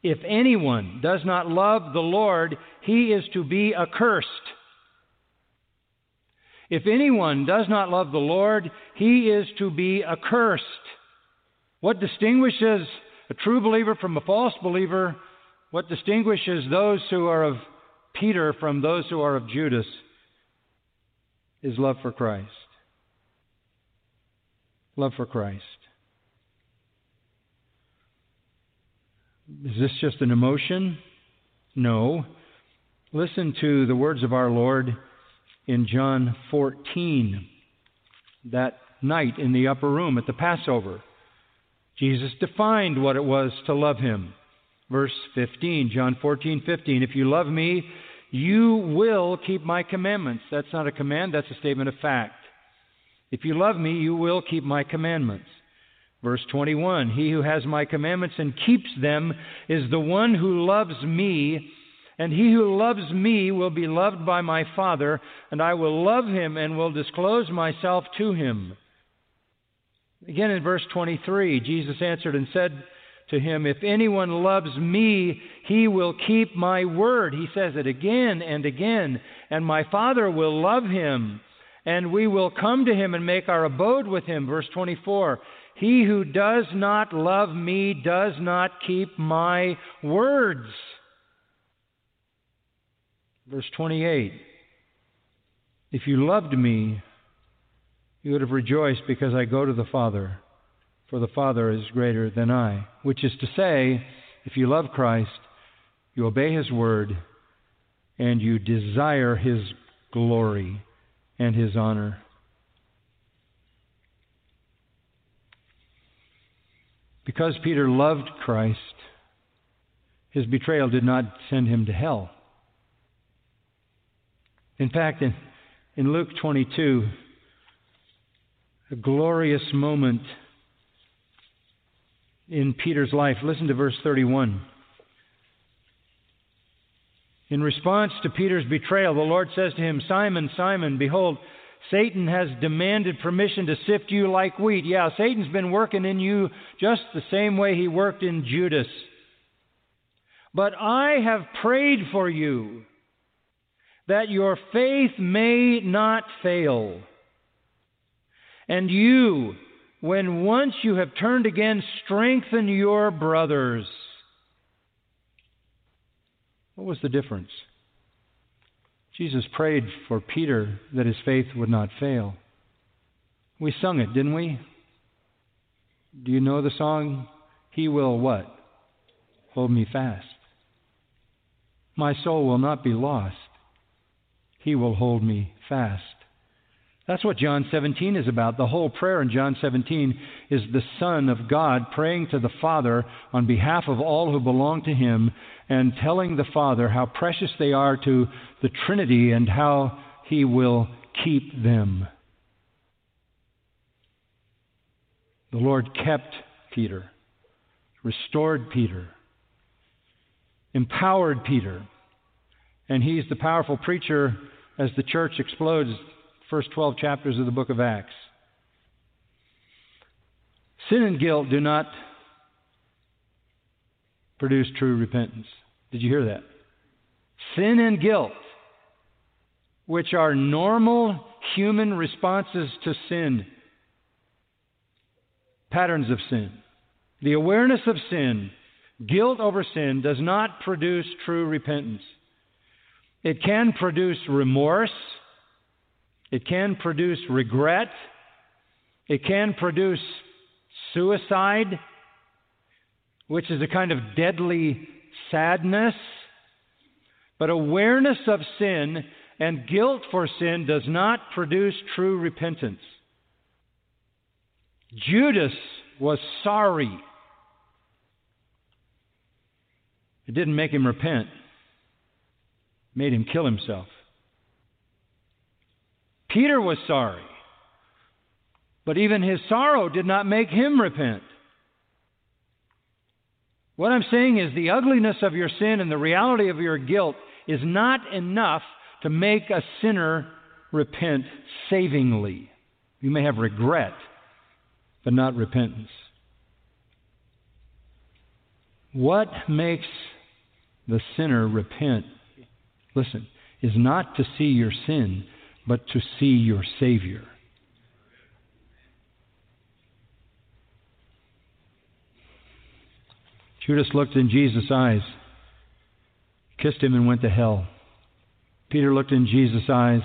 [SPEAKER 3] If anyone does not love the Lord, he is to be accursed. If anyone does not love the Lord, he is to be accursed. What distinguishes a true believer from a false believer, what distinguishes those who are of Peter from those who are of Judas is love for Christ. Love for Christ. Is this just an emotion? No. Listen to the words of our Lord in John 14, that night in the upper room at the Passover. Jesus defined what it was to love him. Verse 15, John 14, 15. If you love me, you will keep my commandments. That's not a command, that's a statement of fact. If you love me, you will keep my commandments. Verse 21 He who has my commandments and keeps them is the one who loves me, And he who loves me will be loved by my Father, and I will love him and will disclose myself to him. Again in verse 23, Jesus answered and said to him, If anyone loves me, he will keep my word. He says it again and again. And my Father will love him, and we will come to him and make our abode with him. Verse 24. He who does not love me does not keep my words. Verse 28 If you loved me, you would have rejoiced because I go to the Father, for the Father is greater than I. Which is to say, if you love Christ, you obey His word, and you desire His glory and His honor. Because Peter loved Christ, his betrayal did not send him to hell. In fact, in, in Luke 22, a glorious moment in Peter's life. Listen to verse 31. In response to Peter's betrayal, the Lord says to him, Simon, Simon, behold, Satan has demanded permission to sift you like wheat. Yeah, Satan's been working in you just the same way he worked in Judas. But I have prayed for you that your faith may not fail. And you, when once you have turned again, strengthen your brothers. What was the difference? Jesus prayed for Peter that his faith would not fail. We sung it, didn't we? Do you know the song? He will what? Hold me fast. My soul will not be lost. He will hold me fast. That's what John 17 is about. The whole prayer in John 17 is the Son of God praying to the Father on behalf of all who belong to Him and telling the Father how precious they are to the Trinity and how He will keep them. The Lord kept Peter, restored Peter, empowered Peter, and He's the powerful preacher as the church explodes first 12 chapters of the book of Acts. Sin and guilt do not produce true repentance. Did you hear that? Sin and guilt, which are normal human responses to sin, patterns of sin. The awareness of sin, guilt over sin, does not produce true repentance. It can produce remorse it can produce regret. It can produce suicide, which is a kind of deadly sadness. But awareness of sin and guilt for sin does not produce true repentance. Judas was sorry. It didn't make him repent, it made him kill himself. Peter was sorry. But even his sorrow did not make him repent. What I'm saying is the ugliness of your sin and the reality of your guilt is not enough to make a sinner repent savingly. You may have regret, but not repentance. What makes the sinner repent, listen, is not to see your sin, but to see your Savior. Judas looked in Jesus' eyes, kissed him, and went to hell. Peter looked in Jesus' eyes,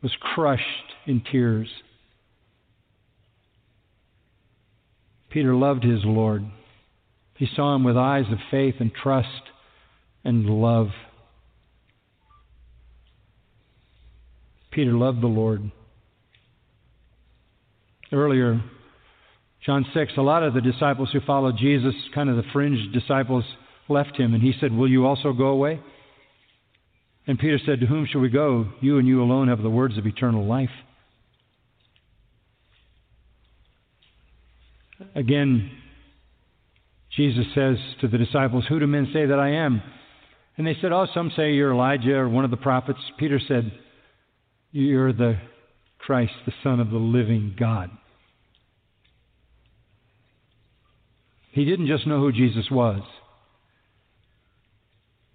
[SPEAKER 3] was crushed in tears. Peter loved his Lord. He saw him with eyes of faith and trust and love. Peter loved the Lord. Earlier, John 6, a lot of the disciples who followed Jesus, kind of the fringe disciples, left him, and he said, Will you also go away? And Peter said, To whom shall we go? You and you alone have the words of eternal life. Again, Jesus says to the disciples, Who do men say that I am? And they said, Oh, some say you're Elijah or one of the prophets. Peter said, You're the Christ, the Son of the living God. He didn't just know who Jesus was,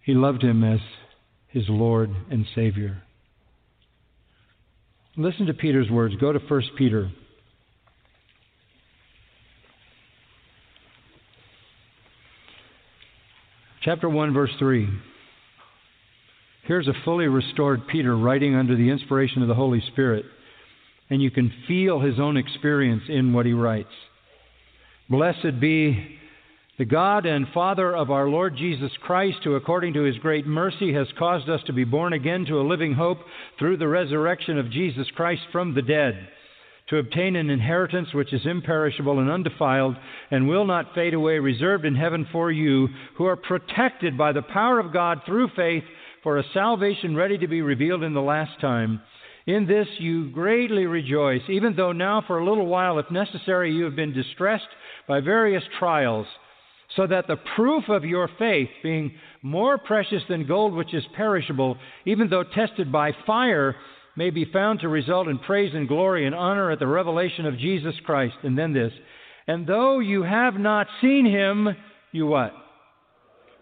[SPEAKER 3] he loved him as his Lord and Savior. Listen to Peter's words. Go to 1 Peter. Chapter 1, verse 3. Here's a fully restored Peter writing under the inspiration of the Holy Spirit, and you can feel his own experience in what he writes. Blessed be the God and Father of our Lord Jesus Christ, who according to his great mercy has caused us to be born again to a living hope through the resurrection of Jesus Christ from the dead, to obtain an inheritance which is imperishable and undefiled and will not fade away, reserved in heaven for you, who are protected by the power of God through faith for a salvation ready to be revealed in the last time. In this you greatly rejoice, even though now for a little while, if necessary, you have been distressed by various trials, so that the proof of your faith, being more precious than gold which is perishable, even though tested by fire, may be found to result in praise and glory and honor at the revelation of Jesus Christ. And then this, and though you have not seen him, you what?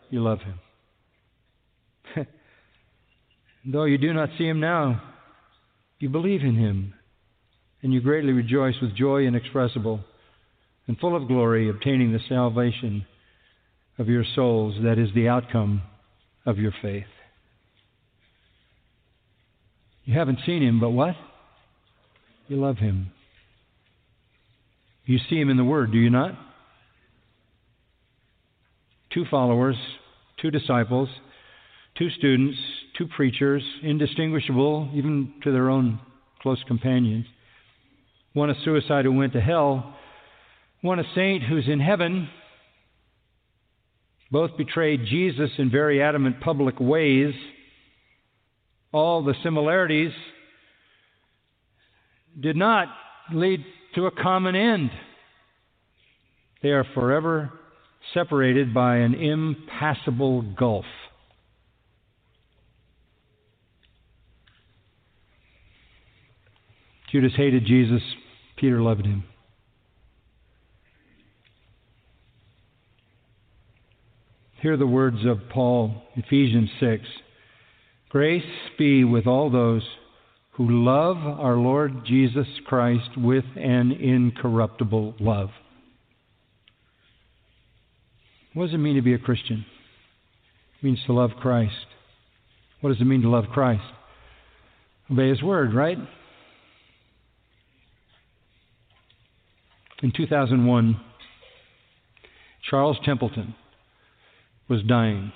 [SPEAKER 3] You love him. Though you do not see him now, you believe in him, and you greatly rejoice with joy inexpressible and full of glory, obtaining the salvation of your souls that is the outcome of your faith. You haven't seen him, but what? You love him. You see him in the Word, do you not? Two followers, two disciples two students, two preachers, indistinguishable even to their own close companions. One a suicide who went to hell, one a saint who's in heaven. Both betrayed Jesus in very adamant public ways. All the similarities did not lead to a common end. They are forever separated by an impassable gulf. Judas hated Jesus, Peter loved him. Hear the words of Paul, Ephesians 6. Grace be with all those who love our Lord Jesus Christ with an incorruptible love. What does it mean to be a Christian? It means to love Christ. What does it mean to love Christ? Obey His word, right? In 2001, Charles Templeton was dying.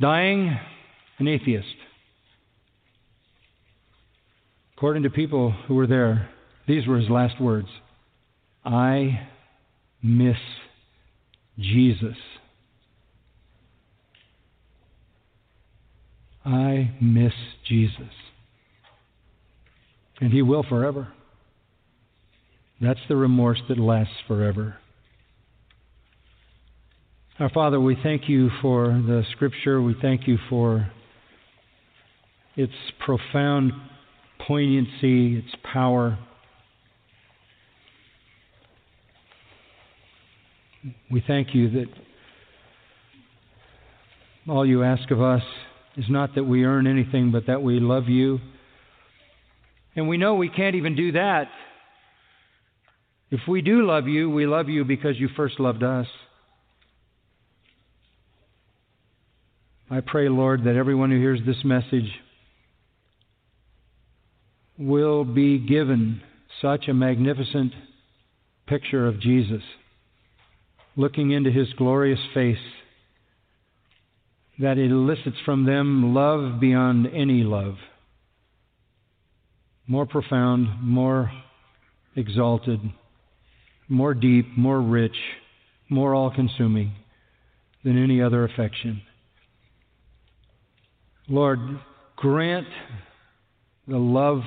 [SPEAKER 3] Dying, an atheist. According to people who were there, these were his last words I miss Jesus. I miss Jesus. And he will forever. That's the remorse that lasts forever. Our Father, we thank you for the Scripture. We thank you for its profound poignancy, its power. We thank you that all you ask of us is not that we earn anything, but that we love you. And we know we can't even do that if we do love you, we love you because you first loved us. I pray, Lord, that everyone who hears this message will be given such a magnificent picture of Jesus, looking into his glorious face, that it elicits from them love beyond any love, more profound, more exalted more deep, more rich, more all consuming than any other affection. Lord, grant the love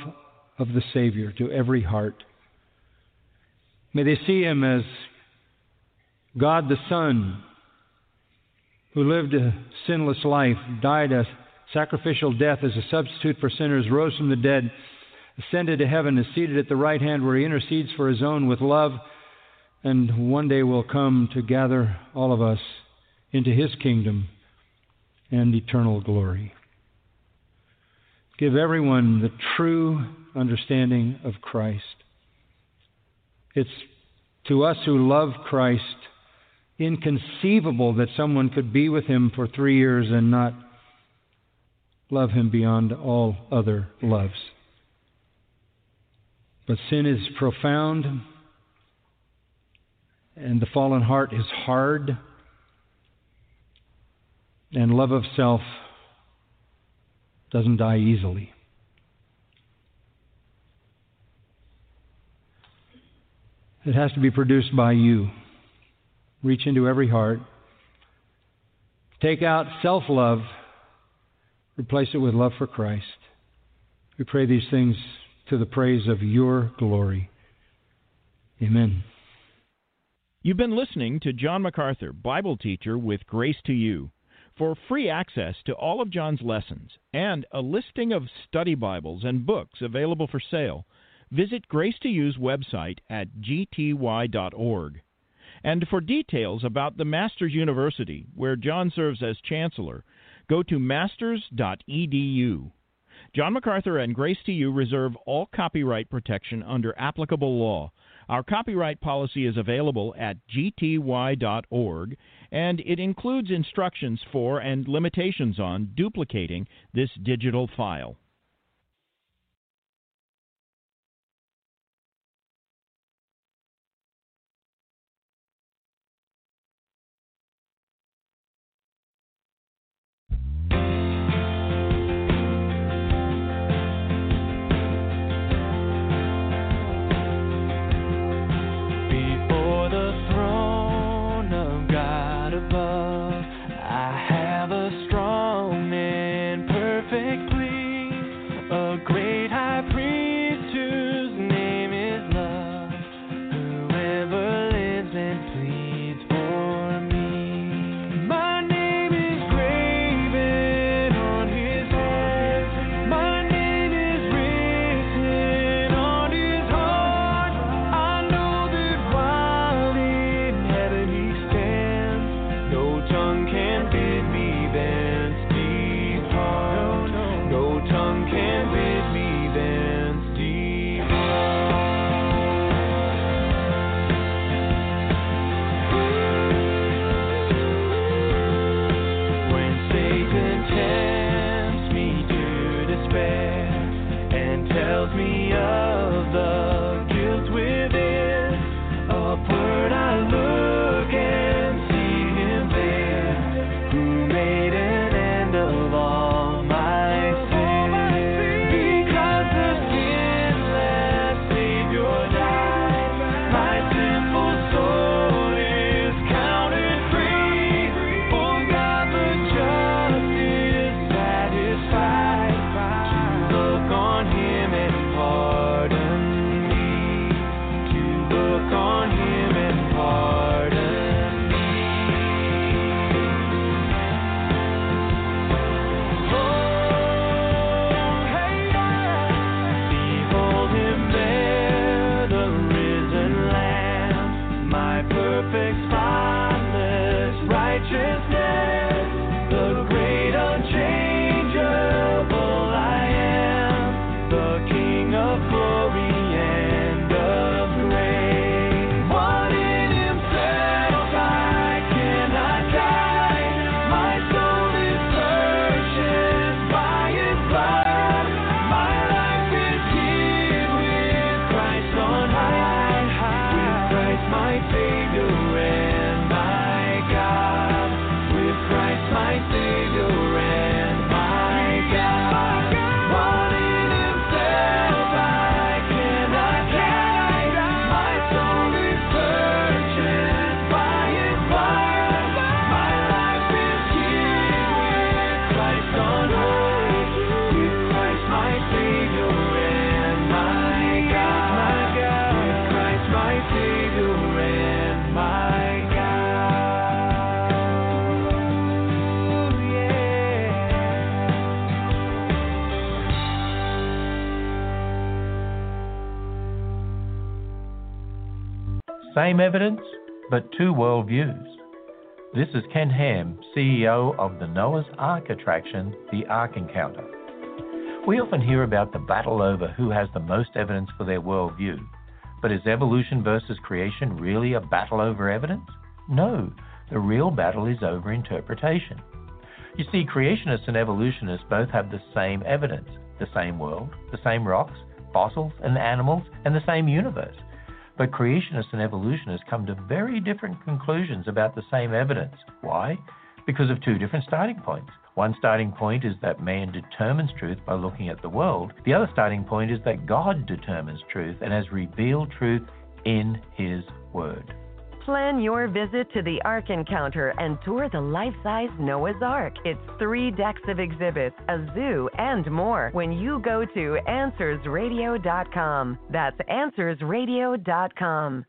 [SPEAKER 3] of the Savior to every heart. May they see Him as God the Son, who lived a sinless life, died a sacrificial death as a substitute for sinners, rose from the dead, ascended to heaven, is seated at the right hand where he intercedes for his own with love, and one day will come to gather all of us into his kingdom and eternal glory. Give everyone the true understanding of Christ. It's to us who love Christ inconceivable that someone could be with him for three years and not love him beyond all other loves. But sin is profound, and the fallen heart is hard, and love of self doesn't die easily. It has to be produced by you. Reach into every heart. Take out self love, replace it with love for Christ. We pray these things to the praise of your glory. Amen.
[SPEAKER 4] You've been listening to John MacArthur, Bible teacher with Grace to You. For free access to all of John's lessons and a listing of study Bibles and books available for sale, visit Grace to You's website at gty.org. And for details about the Masters University, where John serves as chancellor, go to masters.edu. John MacArthur and Grace to You reserve all copyright protection under applicable law. Our copyright policy is available at gty.org, and it includes instructions for and limitations on duplicating this digital file.
[SPEAKER 5] Same evidence, but two worldviews. This is Ken Ham, CEO of the Noah's Ark attraction, the Ark Encounter. We often hear about the battle over who has the most evidence for their worldview. But is evolution versus creation really a battle over evidence? No, the real battle is over interpretation. You see, creationists and evolutionists both have the same evidence the same world, the same rocks, fossils, and animals, and the same universe. But creationists and evolutionists come to very different conclusions about the same evidence. Why? Because of two different starting points. One starting point is that man determines truth by looking at the world. The other starting point is that God determines truth and has revealed truth in His Word.
[SPEAKER 6] Plan your visit to the Ark Encounter and tour the life size Noah's Ark. It's three decks of exhibits, a zoo, and more when you go to AnswersRadio.com. That's AnswersRadio.com.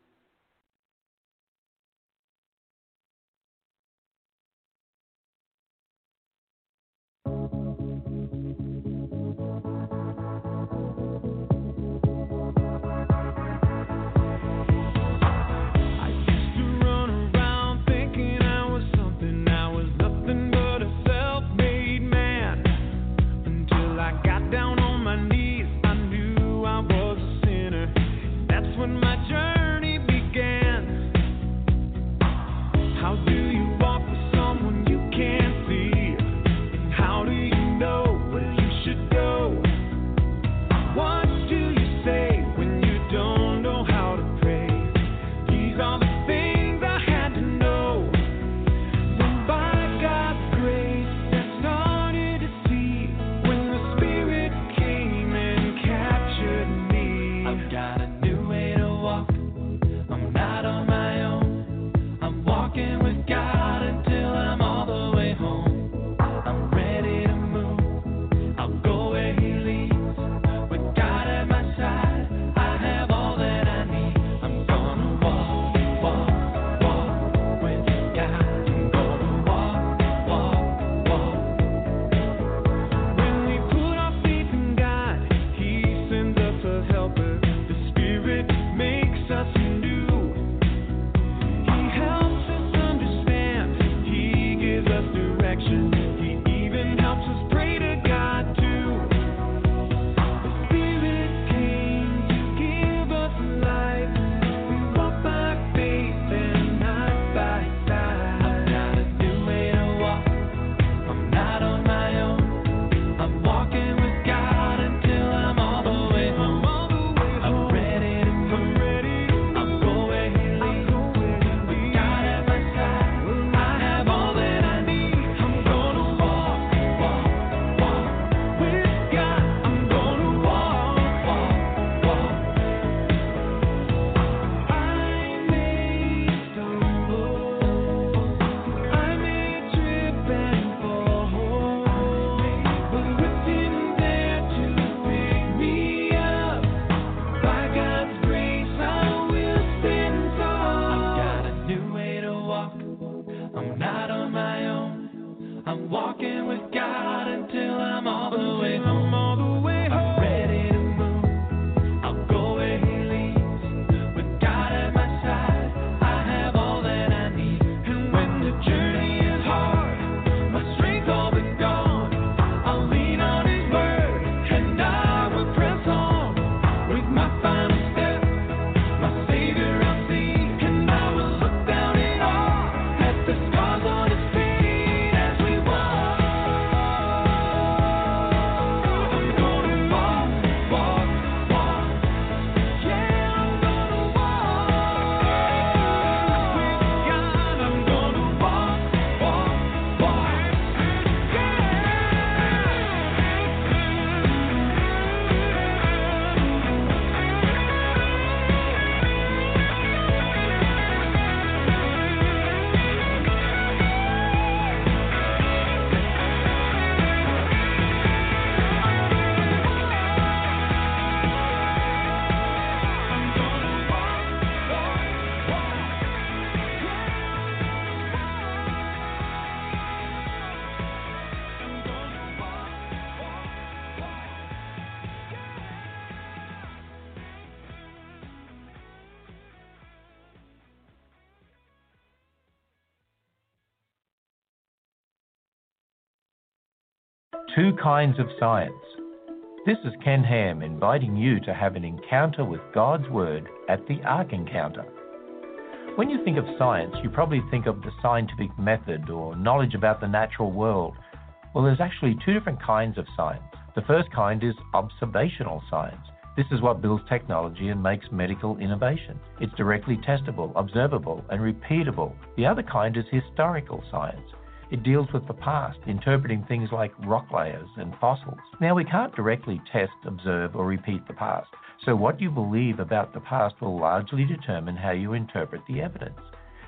[SPEAKER 5] Kinds of science. This is Ken Ham inviting you to have an encounter with God's Word at the Ark Encounter. When you think of science, you probably think of the scientific method or knowledge about the natural world. Well, there's actually two different kinds of science. The first kind is observational science. This is what builds technology and makes medical innovation. It's directly testable, observable, and repeatable. The other kind is historical science. It deals with the past, interpreting things like rock layers and fossils. Now, we can't directly test, observe, or repeat the past, so what you believe about the past will largely determine how you interpret the evidence.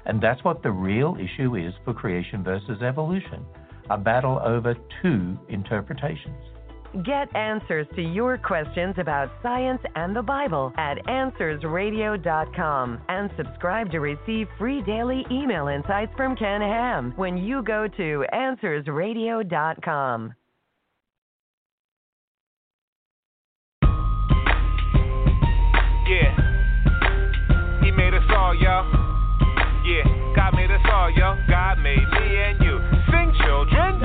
[SPEAKER 5] And that's what the real issue is for creation versus evolution a battle over two interpretations.
[SPEAKER 6] Get answers to your questions about science and the Bible at AnswersRadio.com and subscribe to receive free daily email insights from Ken Ham when you go to AnswersRadio.com.
[SPEAKER 7] Yeah. He made us all, yo. Yeah. God made us all, yo. God made me and you. Sing, children.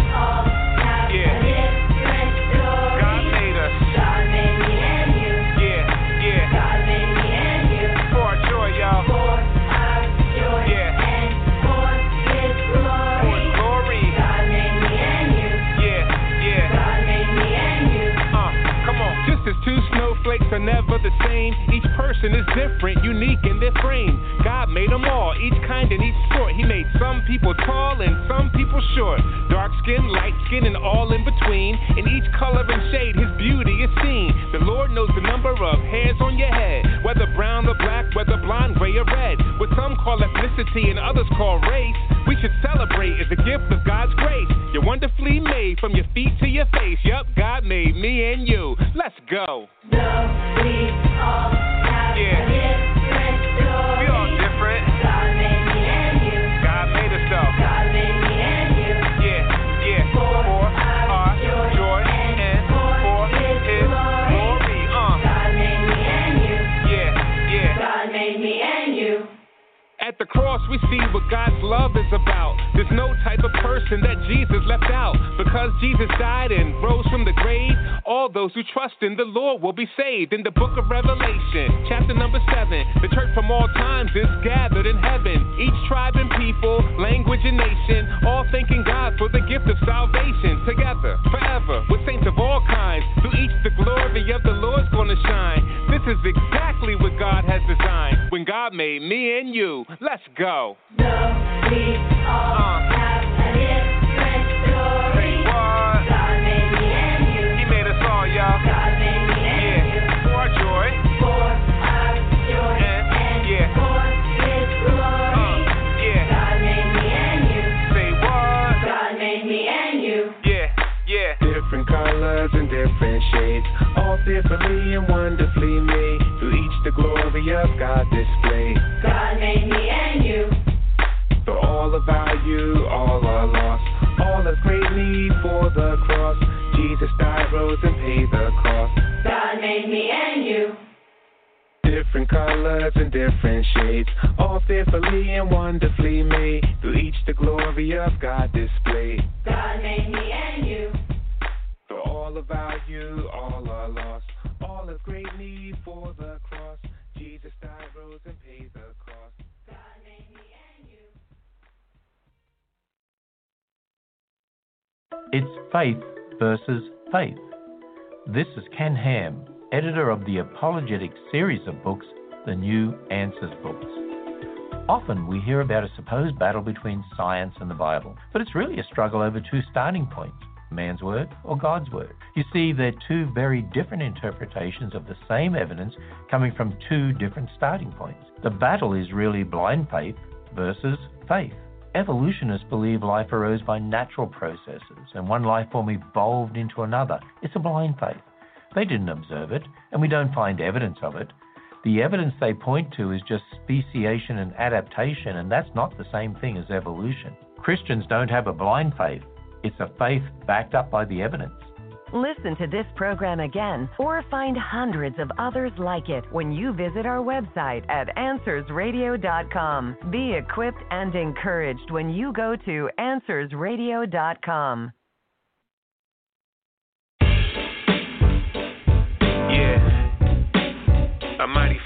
[SPEAKER 7] snowflakes are never the same, person is different, unique in their frame. God made them all, each kind and each sort. He made some people tall and some people short. Dark skin, light skin, and all in between. In each color and shade, His beauty is seen. The Lord knows the number of hairs on your head, whether brown or black, whether blonde, gray, or red. What some call ethnicity and others call race. We should celebrate as a gift of God's grace. You're wonderfully made from your feet to your face. Yup, God made me and you. Let's go.
[SPEAKER 8] So we have
[SPEAKER 7] Yeah. We all different. At the cross, we see what God's love is about. There's no type of person that Jesus left out. Because Jesus died and rose from the grave, all those who trust in the Lord will be saved. In the book of Revelation, chapter number 7, the church from all times is gathered in heaven. Each tribe and people, language and nation, all thanking God for the gift of salvation. Together, forever, with saints of all kinds. Through each, the glory of the Lord's gonna shine. This is exactly what God has designed. When God made me and you, let's go.
[SPEAKER 8] So we all
[SPEAKER 7] Uh.
[SPEAKER 8] have a different story. God made me and you.
[SPEAKER 7] He made us all, y'all.
[SPEAKER 8] God made me and you.
[SPEAKER 7] Yeah, for joy.
[SPEAKER 8] For our joy
[SPEAKER 7] And,
[SPEAKER 9] of God displayed.
[SPEAKER 8] God made me and you.
[SPEAKER 9] For all of our you, all are lost. All of great need for the cross. Jesus died, rose, and paid the cost.
[SPEAKER 8] God made me and you.
[SPEAKER 9] Different colors and different shades, all fearfully and wonderfully made. Through each the glory of God displayed.
[SPEAKER 8] God made me and you.
[SPEAKER 5] It's faith versus faith. This is Ken Ham, editor of the apologetic series of books, the New Answers books. Often we hear about a supposed battle between science and the Bible, but it's really a struggle over two starting points man's word or God's word. You see, they're two very different interpretations of the same evidence coming from two different starting points. The battle is really blind faith versus faith. Evolutionists believe life arose by natural processes and one life form evolved into another. It's a blind faith. They didn't observe it, and we don't find evidence of it. The evidence they point to is just speciation and adaptation, and that's not the same thing as evolution. Christians don't have a blind faith, it's a faith backed up by the evidence.
[SPEAKER 6] Listen to this program again or find hundreds of others like it when you visit our website at AnswersRadio.com. Be equipped and encouraged when you go to AnswersRadio.com.
[SPEAKER 9] Yeah. A mighty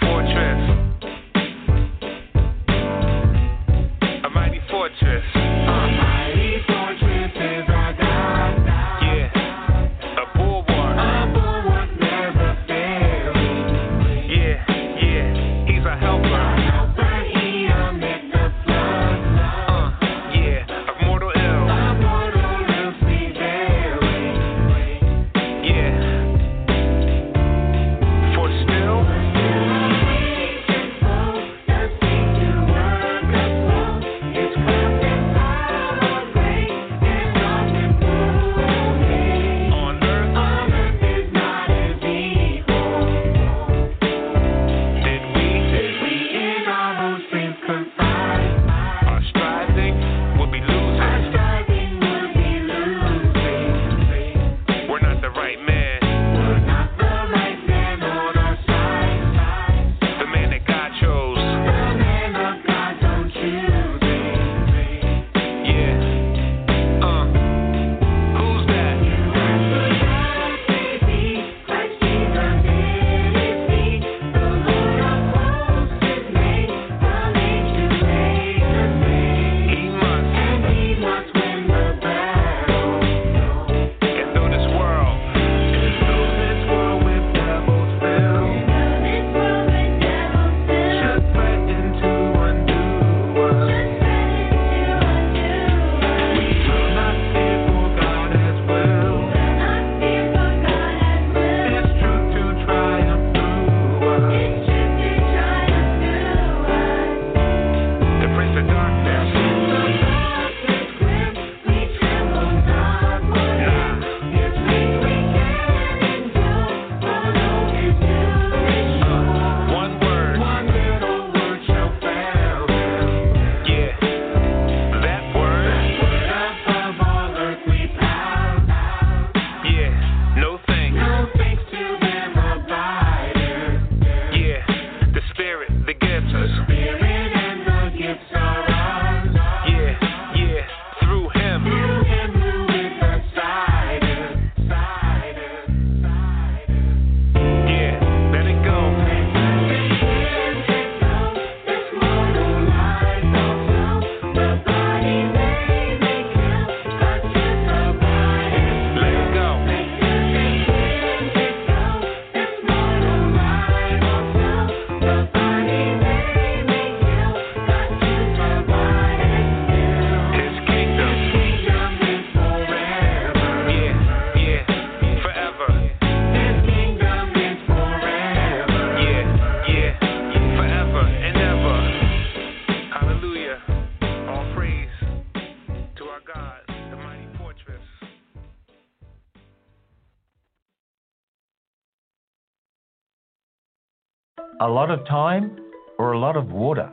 [SPEAKER 5] lot of time or a lot of water?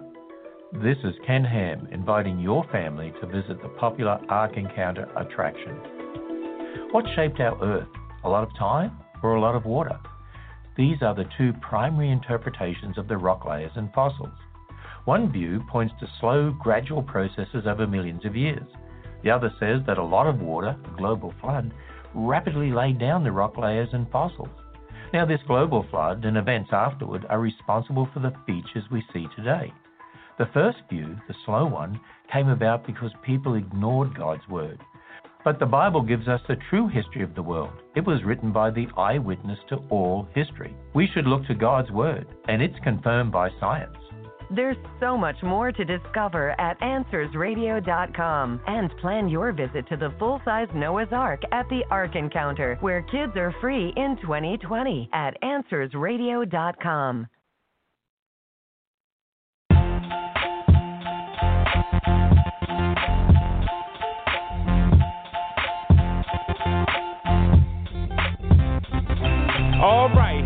[SPEAKER 5] This is Ken Ham inviting your family to visit the popular Ark Encounter attraction. What shaped our Earth? A lot of time or a lot of water? These are the two primary interpretations of the rock layers and fossils. One view points to slow, gradual processes over millions of years. The other says that a lot of water, a global flood, rapidly laid down the rock layers and fossils. Now, this global flood and events afterward are responsible for the features we see today. The first view, the slow one, came about because people ignored God's word. But the Bible gives us the true history of the world. It was written by the eyewitness to all history. We should look to God's word, and it's confirmed by science.
[SPEAKER 6] There's so much more to discover at AnswersRadio.com. And plan your visit to the full size Noah's Ark at the Ark Encounter, where kids are free in 2020 at AnswersRadio.com.
[SPEAKER 7] All right,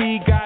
[SPEAKER 7] Read God's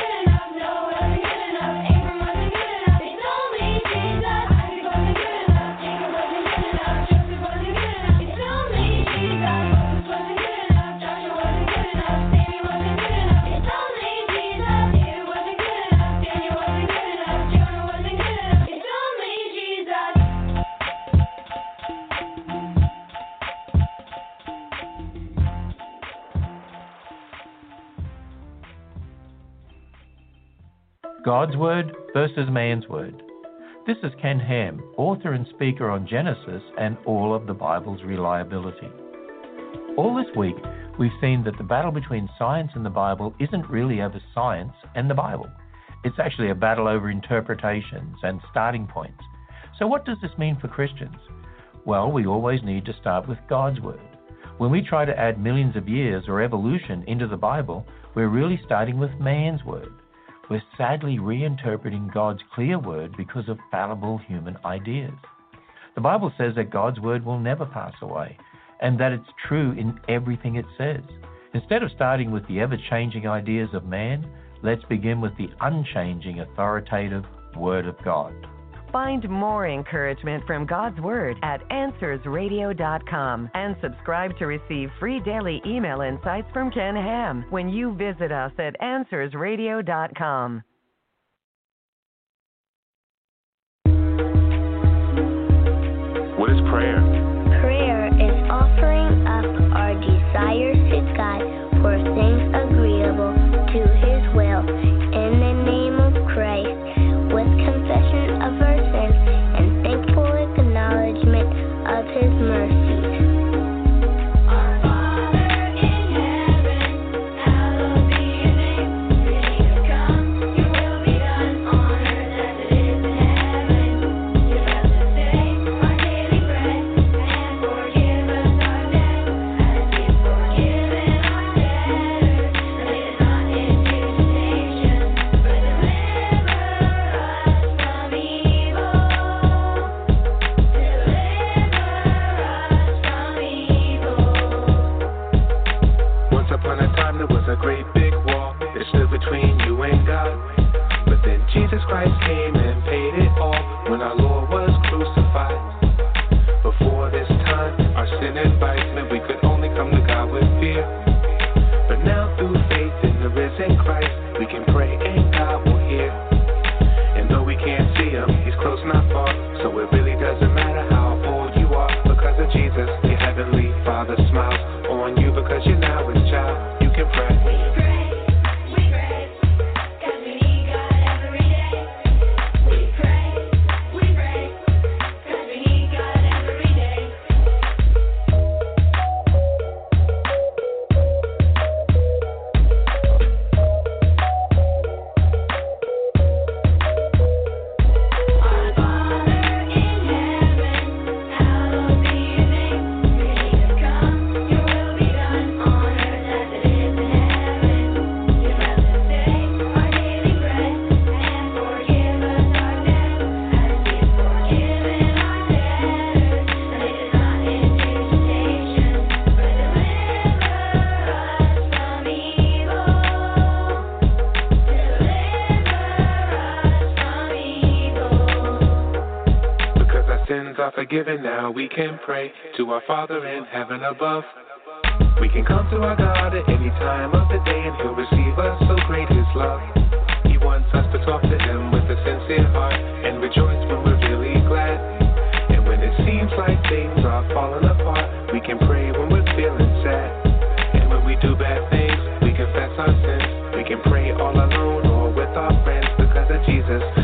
[SPEAKER 5] God's Word versus Man's Word. This is Ken Ham, author and speaker on Genesis and all of the Bible's reliability. All this week, we've seen that the battle between science and the Bible isn't really over science and the Bible. It's actually a battle over interpretations and starting points. So, what does this mean for Christians? Well, we always need to start with God's Word. When we try to add millions of years or evolution into the Bible, we're really starting with man's Word. We're sadly reinterpreting God's clear Word because of fallible human ideas. The Bible says that God's Word will never pass away and that it's true in everything it says. Instead of starting with the ever changing ideas of man, let's begin with the unchanging, authoritative Word of God.
[SPEAKER 6] Find more encouragement from God's Word at AnswersRadio.com and subscribe to receive free daily email insights from Ken Ham when you visit us at AnswersRadio.com.
[SPEAKER 7] What is prayer?
[SPEAKER 10] Christ
[SPEAKER 9] came and paid it all when our Lord was crucified. Before this time, our sin invites meant we could only come to God with fear. But now through faith in the risen Christ, we can pray and God will hear. And though we can't see him, he's close, not far. So it really doesn't matter how old you are. Because of Jesus, your heavenly Father smiles forgiven now, we can pray to our Father in heaven above. We can come to our God at any time of the day and He'll receive us, so great His love. He wants us to talk to Him with a sincere heart and rejoice when we're really glad. And when it seems like things are falling apart, we can pray when we're feeling sad. And when we do bad things, we confess our sins. We can pray all alone or with our friends because of Jesus.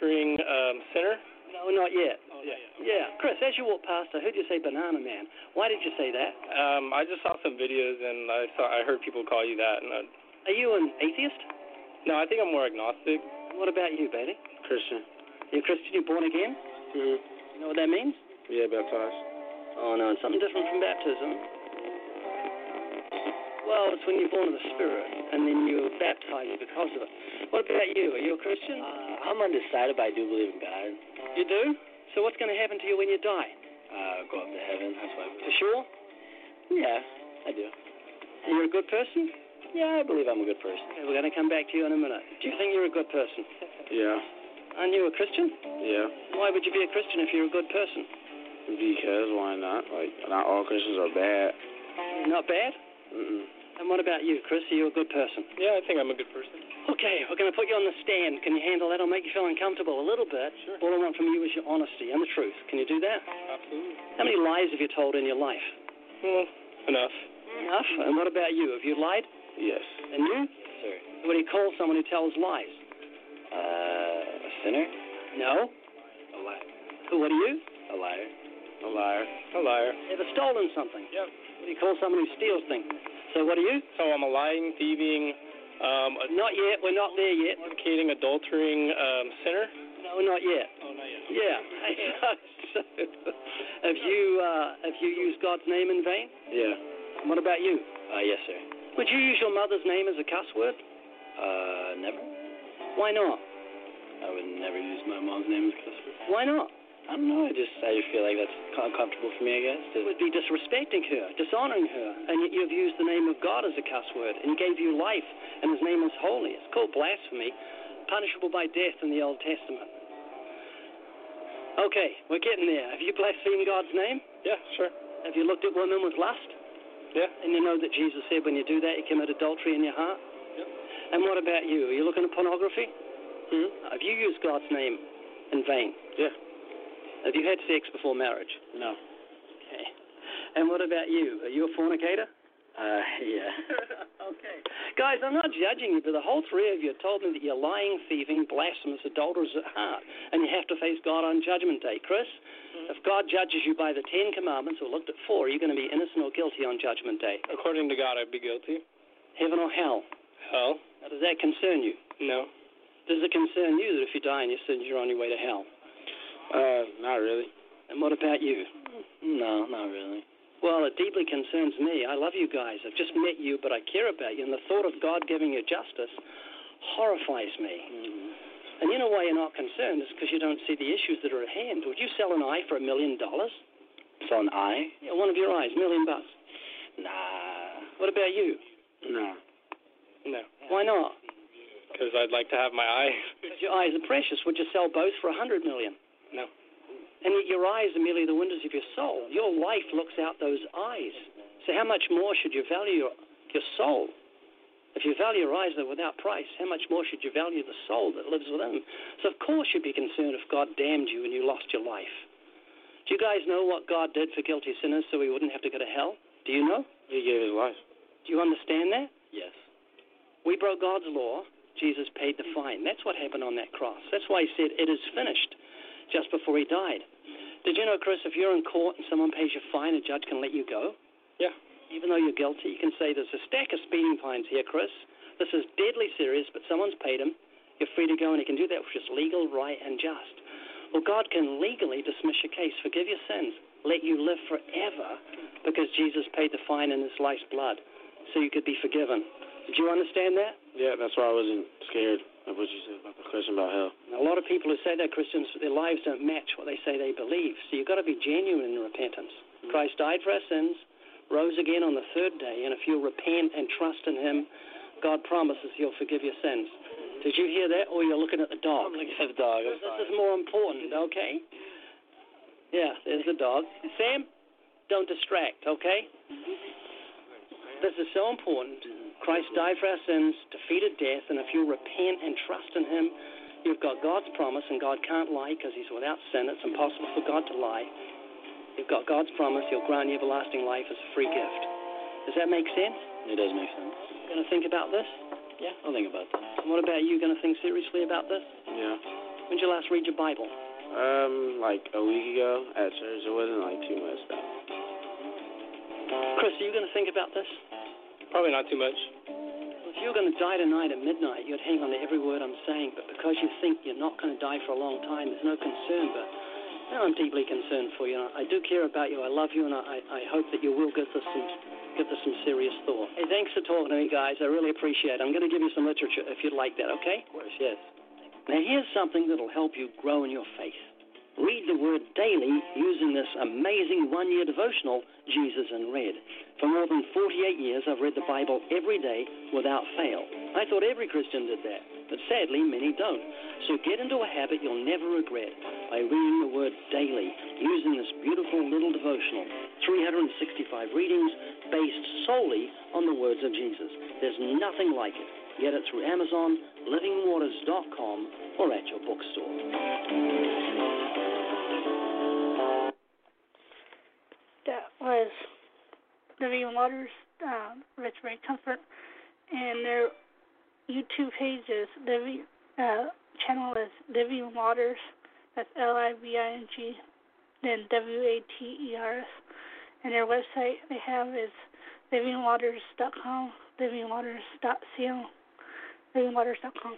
[SPEAKER 11] Fornicating, adultering um, sinner.
[SPEAKER 12] No, not yet.
[SPEAKER 11] Oh, yeah.
[SPEAKER 12] Yeah, Chris, as you walk past, I heard you say banana man. Why did you say that?
[SPEAKER 11] Um, I just saw some videos and I saw I heard people call you that. And I,
[SPEAKER 12] Are you an atheist?
[SPEAKER 11] no, I think I'm more agnostic.
[SPEAKER 12] What about you, baby?
[SPEAKER 11] Christian.
[SPEAKER 12] You're Christian, you're born again?
[SPEAKER 11] Mm-hmm.
[SPEAKER 12] You know what that means?
[SPEAKER 11] Yeah, baptized.
[SPEAKER 12] Oh, no, it's something different from baptism. Well, it's when you're born of the Spirit, and then you're baptized because of it. What about you? Are you a Christian?
[SPEAKER 13] Uh, I'm undecided, but I do believe in God.
[SPEAKER 12] You do? So what's going to happen to you when you die?
[SPEAKER 13] Uh, go up to heaven. That's what I
[SPEAKER 12] For sure?
[SPEAKER 13] Yeah, I do.
[SPEAKER 12] You're a good person?
[SPEAKER 13] Yeah, I believe I'm a good person.
[SPEAKER 12] Okay, we're going to come back to you in a minute. Do you think you're a good person?
[SPEAKER 11] Yeah.
[SPEAKER 12] Aren't you a Christian?
[SPEAKER 11] Yeah.
[SPEAKER 12] Why would you be a Christian if you're a good person?
[SPEAKER 11] Because why not? Like, not all Christians are bad.
[SPEAKER 12] Not bad?
[SPEAKER 11] Mm-mm.
[SPEAKER 12] And what about you, Chris? Are you a good person?
[SPEAKER 11] Yeah, I think I'm a good person.
[SPEAKER 12] Okay, we're going to put you on the stand. Can you handle that? I'll make you feel uncomfortable a little bit.
[SPEAKER 11] Sure.
[SPEAKER 12] All I want from you is your honesty and the truth. Can you do that?
[SPEAKER 11] Absolutely.
[SPEAKER 12] How many lies have you told in your life?
[SPEAKER 11] Well, enough.
[SPEAKER 12] Enough. And what about you? Have you lied?
[SPEAKER 13] Yes.
[SPEAKER 12] And you?
[SPEAKER 13] Sir.
[SPEAKER 12] What do you call someone who tells lies?
[SPEAKER 13] Uh, a sinner?
[SPEAKER 12] No.
[SPEAKER 13] A liar.
[SPEAKER 12] Who? What are you?
[SPEAKER 13] A liar.
[SPEAKER 11] A liar. A liar.
[SPEAKER 12] Ever stolen something?
[SPEAKER 11] Yep.
[SPEAKER 12] What do you call someone who steals things? So what are you?
[SPEAKER 11] So I'm a lying, thieving, um,
[SPEAKER 12] Not yet. We're not there yet.
[SPEAKER 11] fornicating, adultering um, sinner.
[SPEAKER 12] No, not yet.
[SPEAKER 11] Oh, not yet.
[SPEAKER 12] Yeah. so, have you uh, have you used God's name in vain?
[SPEAKER 13] Yeah.
[SPEAKER 12] What about you?
[SPEAKER 13] Uh, yes, sir.
[SPEAKER 12] Would you use your mother's name as a cuss word?
[SPEAKER 13] Uh, never.
[SPEAKER 12] Why not?
[SPEAKER 13] I would never use my mom's name as a cuss word.
[SPEAKER 12] Why not?
[SPEAKER 13] I don't know. I just, I just feel like that's uncomfortable for me. I guess.
[SPEAKER 12] It would be disrespecting her, dishonoring her, and yet you've used the name of God as a cuss word, and He gave you life, and His name is holy. It's called blasphemy, punishable by death in the Old Testament. Okay, we're getting there. Have you blasphemed God's name?
[SPEAKER 11] Yeah, sure.
[SPEAKER 12] Have you looked at women with lust?
[SPEAKER 11] Yeah.
[SPEAKER 12] And you know that Jesus said when you do that, you commit adultery in your heart?
[SPEAKER 11] Yep.
[SPEAKER 12] And what about you? Are you looking at pornography?
[SPEAKER 11] Hmm?
[SPEAKER 12] Have you used God's name in vain?
[SPEAKER 11] Yeah.
[SPEAKER 12] Have you had sex before marriage?
[SPEAKER 13] No.
[SPEAKER 12] Okay. And what about you? Are you a fornicator?
[SPEAKER 13] Uh, yeah.
[SPEAKER 12] okay. Guys, I'm not judging you, but the whole three of you told me that you're lying, thieving, blasphemous, adulterers at heart, and you have to face God on Judgment Day. Chris, if God judges you by the Ten Commandments, or looked at four, are you're going to be innocent or guilty on Judgment Day.
[SPEAKER 11] According to God, I'd be guilty.
[SPEAKER 12] Heaven or hell?
[SPEAKER 11] Hell?
[SPEAKER 12] Now, does that concern you?
[SPEAKER 11] No.
[SPEAKER 12] Does it concern you that if you die in your sins, you're on your way to hell?
[SPEAKER 13] Uh, not really.
[SPEAKER 12] And what about you?
[SPEAKER 13] No, not really.
[SPEAKER 12] Well, it deeply concerns me. I love you guys. I've just met you, but I care about you. And the thought of God giving you justice horrifies me.
[SPEAKER 13] Mm-hmm.
[SPEAKER 12] And you know why you're not concerned is because you don't see the issues that are at hand. Would you sell an eye for a million dollars?
[SPEAKER 13] So an eye?
[SPEAKER 12] Yeah, one of your eyes, million bucks.
[SPEAKER 13] Nah.
[SPEAKER 12] What about you?
[SPEAKER 13] No.
[SPEAKER 11] No.
[SPEAKER 12] Why not?
[SPEAKER 11] Because I'd like to have my eye.
[SPEAKER 12] Because your eyes are precious. Would you sell both for a hundred million?
[SPEAKER 11] No.
[SPEAKER 12] And yet your eyes are merely the windows of your soul. Your life looks out those eyes. So how much more should you value your, your soul? If you value your eyes, they're without price. How much more should you value the soul that lives within? So of course you'd be concerned if God damned you and you lost your life. Do you guys know what God did for guilty sinners so we wouldn't have to go to hell? Do you know?
[SPEAKER 13] He gave his life.
[SPEAKER 12] Do you understand that?
[SPEAKER 13] Yes.
[SPEAKER 12] We broke God's law. Jesus paid the fine. That's what happened on that cross. That's why he said, It is finished, just before he died. Did you know, Chris, if you're in court and someone pays you a fine, a judge can let you go?
[SPEAKER 11] Yeah.
[SPEAKER 12] Even though you're guilty, you can say, There's a stack of speeding fines here, Chris. This is deadly serious, but someone's paid him. You're free to go, and he can do that which is legal, right, and just. Well, God can legally dismiss your case, forgive your sins, let you live forever because Jesus paid the fine in his life's blood so you could be forgiven. Did you understand that?
[SPEAKER 13] Yeah, that's why I wasn't scared of what you said about the question about hell.
[SPEAKER 12] Now, a lot of people who say they're Christians, their lives don't match what they say they believe. So you've got to be genuine in repentance. Hmm. Christ died for our sins, rose again on the third day, and if you'll repent and trust in him, God promises he'll forgive your sins. Hmm. Did you hear that? Or you're looking at the dog?
[SPEAKER 13] I'm looking at the dog.
[SPEAKER 12] This
[SPEAKER 13] sorry.
[SPEAKER 12] is more important, okay? Yeah, there's the dog. Sam, don't distract, okay? Hmm. This is so important. Christ died for our sins, defeated death, and if you repent and trust in Him, you've got God's promise, and God can't lie because He's without sin. It's impossible for God to lie. You've got God's promise. He'll grant you everlasting life as a free gift. Does that make sense?
[SPEAKER 13] It does make sense.
[SPEAKER 12] Going to think about this?
[SPEAKER 13] Yeah, I'll think about that.
[SPEAKER 12] And what about you? Going to think seriously about this?
[SPEAKER 13] Yeah.
[SPEAKER 12] When did you last read your Bible?
[SPEAKER 13] Um, like a week ago at church. It wasn't like too much though.
[SPEAKER 12] Chris, are you going to think about this?
[SPEAKER 11] Probably not too much.
[SPEAKER 12] If you're going to die tonight at midnight, you'd hang on to every word I'm saying, but because you think you're not going to die for a long time, there's no concern. But you know, I'm deeply concerned for you. I do care about you. I love you, and I, I hope that you will give this some give this some serious thought. Hey, thanks for talking to me, guys. I really appreciate it. I'm going to give you some literature if you'd like that, okay?
[SPEAKER 13] Of course, yes.
[SPEAKER 12] Now, here's something that'll help you grow in your faith. Read the Word daily using this amazing one year devotional, Jesus in Red. For more than 48 years, I've read the Bible every day without fail. I thought every Christian did that. but sadly, many don't. So get into a habit you'll never regret by reading the Word daily using this beautiful little devotional. 365 readings based solely on the words of Jesus. There's nothing like it. Get it through Amazon, livingwaters.com, or at your bookstore.
[SPEAKER 1] That was Living Waters, um, Rich Ray Comfort, and their YouTube page is uh, channel is Living Waters. That's L I V I N G, then W A T E R S. And their website they have is livingwaters.com, livingwaters.co, livingwaters.com.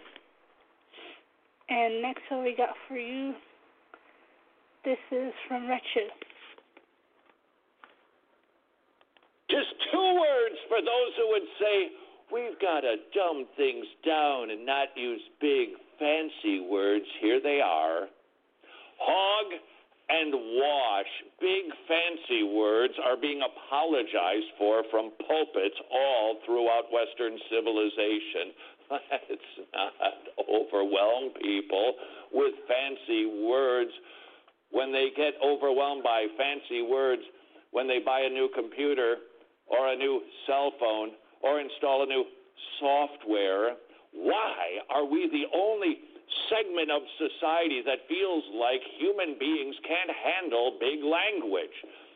[SPEAKER 1] And next what we got for you, this is from Wretched.
[SPEAKER 14] Just two words for those who would say, we've got to dumb things down and not use big, fancy words. Here they are hog and wash. Big, fancy words are being apologized for from pulpits all throughout Western civilization. Let's not overwhelm people with fancy words. When they get overwhelmed by fancy words, when they buy a new computer, or a new cell phone or install a new software. Why are we the only segment of society that feels like human beings can't handle big language?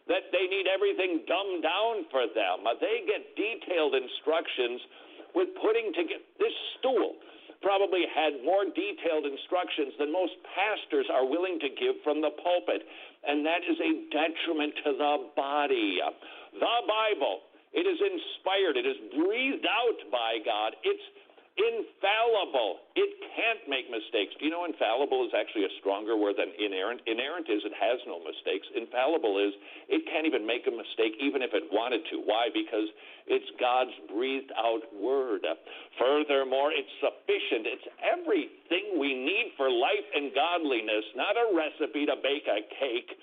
[SPEAKER 14] That they need everything dumbed down for them. Uh, they get detailed instructions with putting together this stool probably had more detailed instructions than most pastors are willing to give from the pulpit. And that is a detriment to the body. The Bible, it is inspired, it is breathed out by God. It's infallible. It can't make mistakes. Do you know infallible is actually a stronger word than inerrant? Inerrant is it has no mistakes. Infallible is it can't even make a mistake even if it wanted to. Why? Because it's God's breathed out word. Furthermore, it's sufficient. It's everything we need for life and godliness, not a recipe to bake a cake,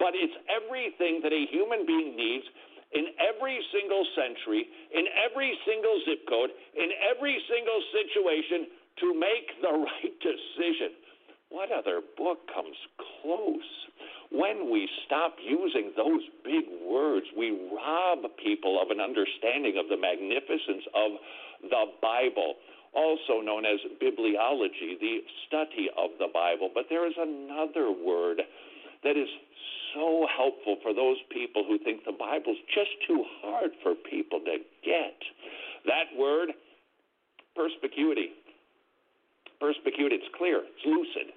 [SPEAKER 14] but it's everything that a human being needs in every single century, in every single zip code, in every single situation to make the right decision. What other book comes close? When we stop using those big words, we rob people of an understanding of the magnificence of the Bible, also known as bibliology, the study of the Bible. But there is another word that is so helpful for those people who think the Bible's just too hard for people to get. That word, perspicuity. Perspicuity, it's clear, it's lucid.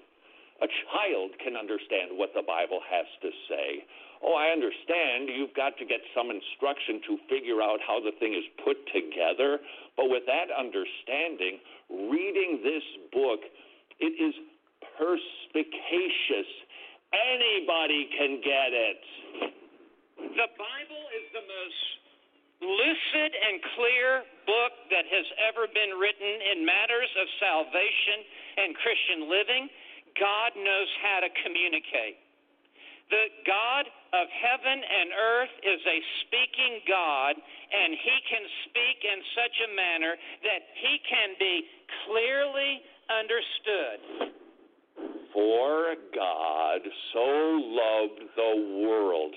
[SPEAKER 14] A child can understand what the Bible has to say. Oh, I understand you've got to get some instruction to figure out how the thing is put together, but with that understanding, reading this book, it is perspicacious Anybody can get it.
[SPEAKER 15] The Bible is the most lucid and clear book that has ever been written in matters of salvation and Christian living. God knows how to communicate. The God of heaven and earth is a speaking God, and He can speak in such a manner that He can be clearly understood.
[SPEAKER 14] For God so loved the world.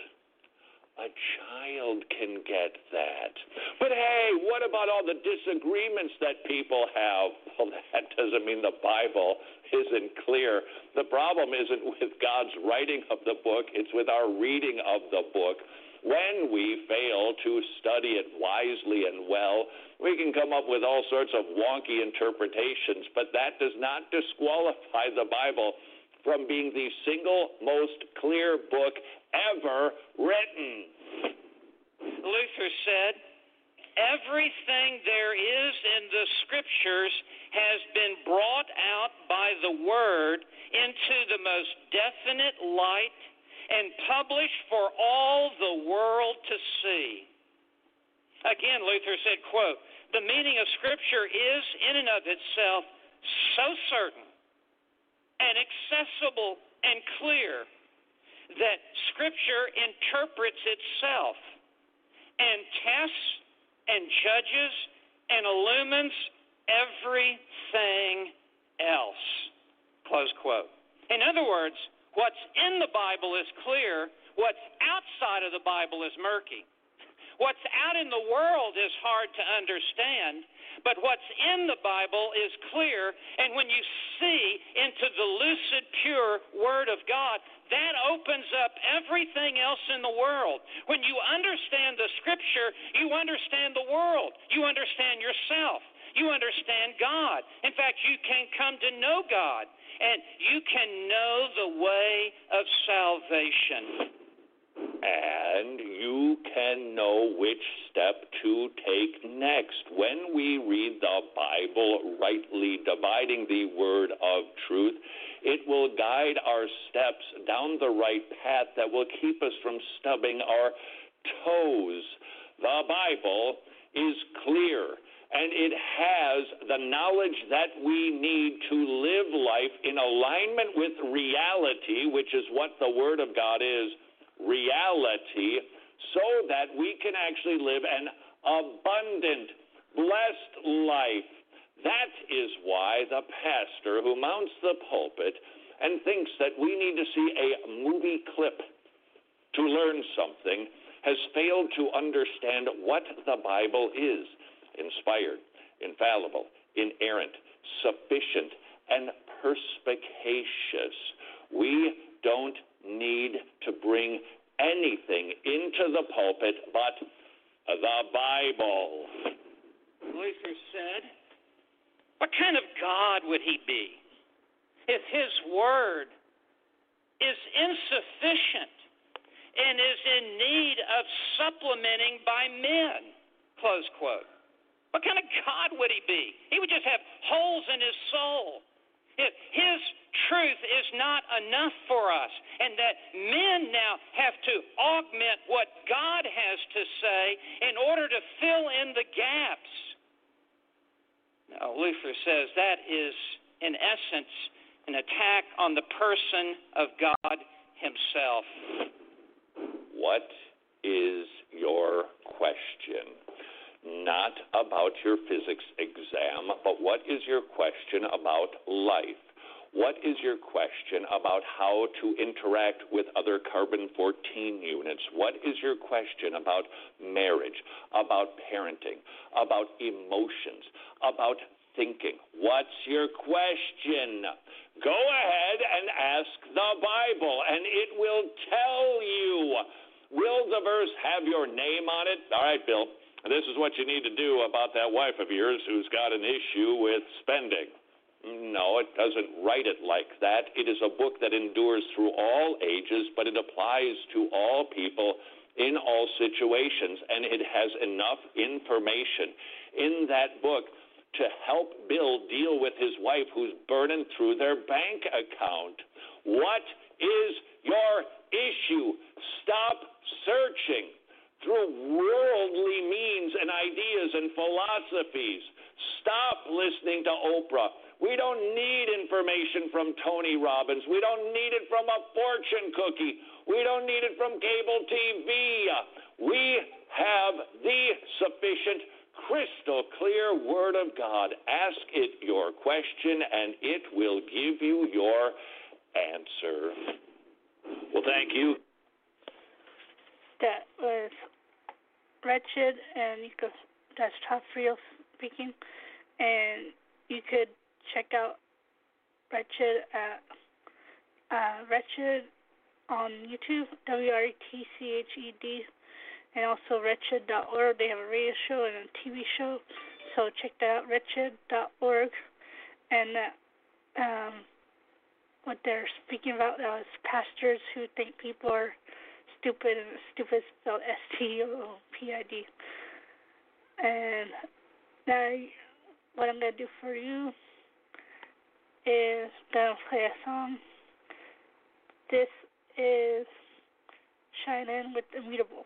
[SPEAKER 14] A child can get that. But hey, what about all the disagreements that people have? Well, that doesn't mean the Bible isn't clear. The problem isn't with God's writing of the book, it's with our reading of the book. When we fail to study it wisely and well, we can come up with all sorts of wonky interpretations, but that does not disqualify the Bible from being the single most clear book ever written.
[SPEAKER 15] Luther said, Everything there is in the scriptures has been brought out by the word into the most definite light and published for all the world to see. Again, Luther said, quote, the meaning of scripture is in and of itself so certain and accessible and clear that scripture interprets itself and tests and judges and illumines everything else. Close quote. In other words, what's in the Bible is clear, what's outside of the Bible is murky. What's out in the world is hard to understand, but what's in the Bible is clear, and when you see into the lucid, pure Word of God, that opens up everything else in the world. When you understand the Scripture, you understand the world, you understand yourself, you understand God. In fact, you can come to know God, and you can know the way of salvation
[SPEAKER 14] and you can know which step to take next. When we read the Bible, rightly dividing the word of truth, it will guide our steps down the right path that will keep us from stubbing our toes. The Bible is clear and it has the knowledge that we need to live life in alignment with reality, which is what the Word of God is reality so that we can actually live an abundant, blessed life. That is why the pastor who mounts the pulpit and thinks that we need to see a movie clip to learn something has failed to understand what the Bible is inspired, infallible, inerrant, sufficient, and perspicacious. We don't need to bring anything into the pulpit but the Bible.
[SPEAKER 15] Luther said, What kind of God would he be if his word is insufficient and is in need of supplementing by men? Close quote. What kind of God would he be? He would just have holes in his soul. If his truth is not enough for us, and that men now have to augment what God has to say in order to fill in the gaps. Now, Luther says that is, in essence, an attack on the person of God Himself.
[SPEAKER 14] What is your question? Not about your physics exam, but what is your question about life? What is your question about how to interact with other carbon 14 units? What is your question about marriage, about parenting, about emotions, about thinking? What's your question? Go ahead and ask the Bible, and it will tell you. Will the verse have your name on it? All right, Bill. This is what you need to do about that wife of yours who's got an issue with spending. No, it doesn't write it like that. It is a book that endures through all ages, but it applies to all people in all situations, and it has enough information in that book to help Bill deal with his wife who's burning through their bank account. What is your issue? Stop searching through worldly means and ideas and philosophies. Stop listening to Oprah. We don't need information from Tony Robbins. We don't need it from a fortune cookie. We don't need it from cable TV. We have the sufficient, crystal clear Word of God. Ask it your question, and it will give you your answer. Well, thank you.
[SPEAKER 1] That was Wretched and Nico, that's Todd Friel speaking, and you could check out Wretched at uh, Wretched on YouTube, W R E T C H E D, and also Wretched.org. They have a radio show and a TV show, so check that out, Wretched.org, and that um, what they're speaking about is pastors who think people are stupid and stupid spelled S T O P I D. And now what I'm gonna do for you is gonna play a song. This is Shai Linne with Immutable.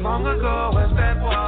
[SPEAKER 7] long ago as that was,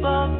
[SPEAKER 4] Immutable,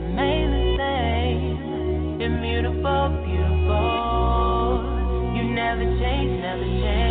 [SPEAKER 4] Immutable, beautiful. You never change, never change.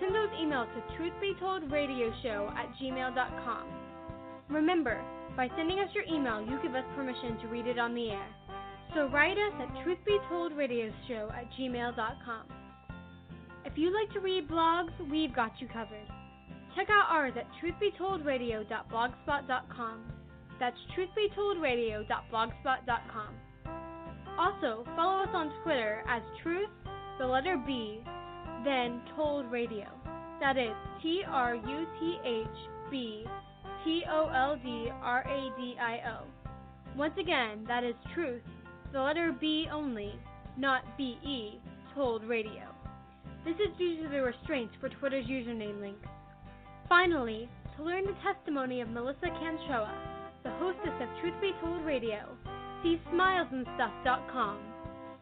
[SPEAKER 16] Send those emails to truthbetoldradioshow at gmail.com. Remember, by sending us your email, you give us permission to read it on the air. So write us at truthbetoldradioshow at gmail.com. If you'd like to read blogs, we've got you covered. Check out ours at truthbetoldradio.blogspot.com. That's truthbetoldradio.blogspot.com. Also, follow us on Twitter as Truth, the letter B, then Told Radio. That is T R U T H B T O L D R A D I O. Once again, that is Truth, the letter B only, not B E, Told Radio. This is due to the restraints for Twitter's username links. Finally, to learn the testimony of Melissa Canchoa, the hostess of Truth Be Told Radio, see smilesandstuff.com.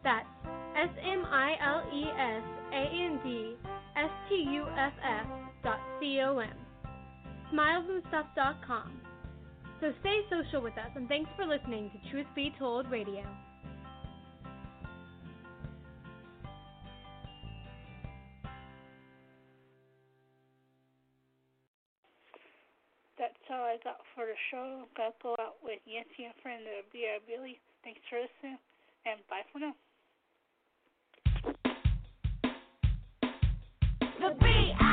[SPEAKER 16] That's S M I L E S A N D S T U F F dot C O M. Smilesandstuff.com. So stay social with us and thanks for listening to Truth Be Told Radio.
[SPEAKER 1] That's all I got for the show. Gotta go out with Yancy and friend of B.I. Billy. Thanks for listening, and bye for now the beat.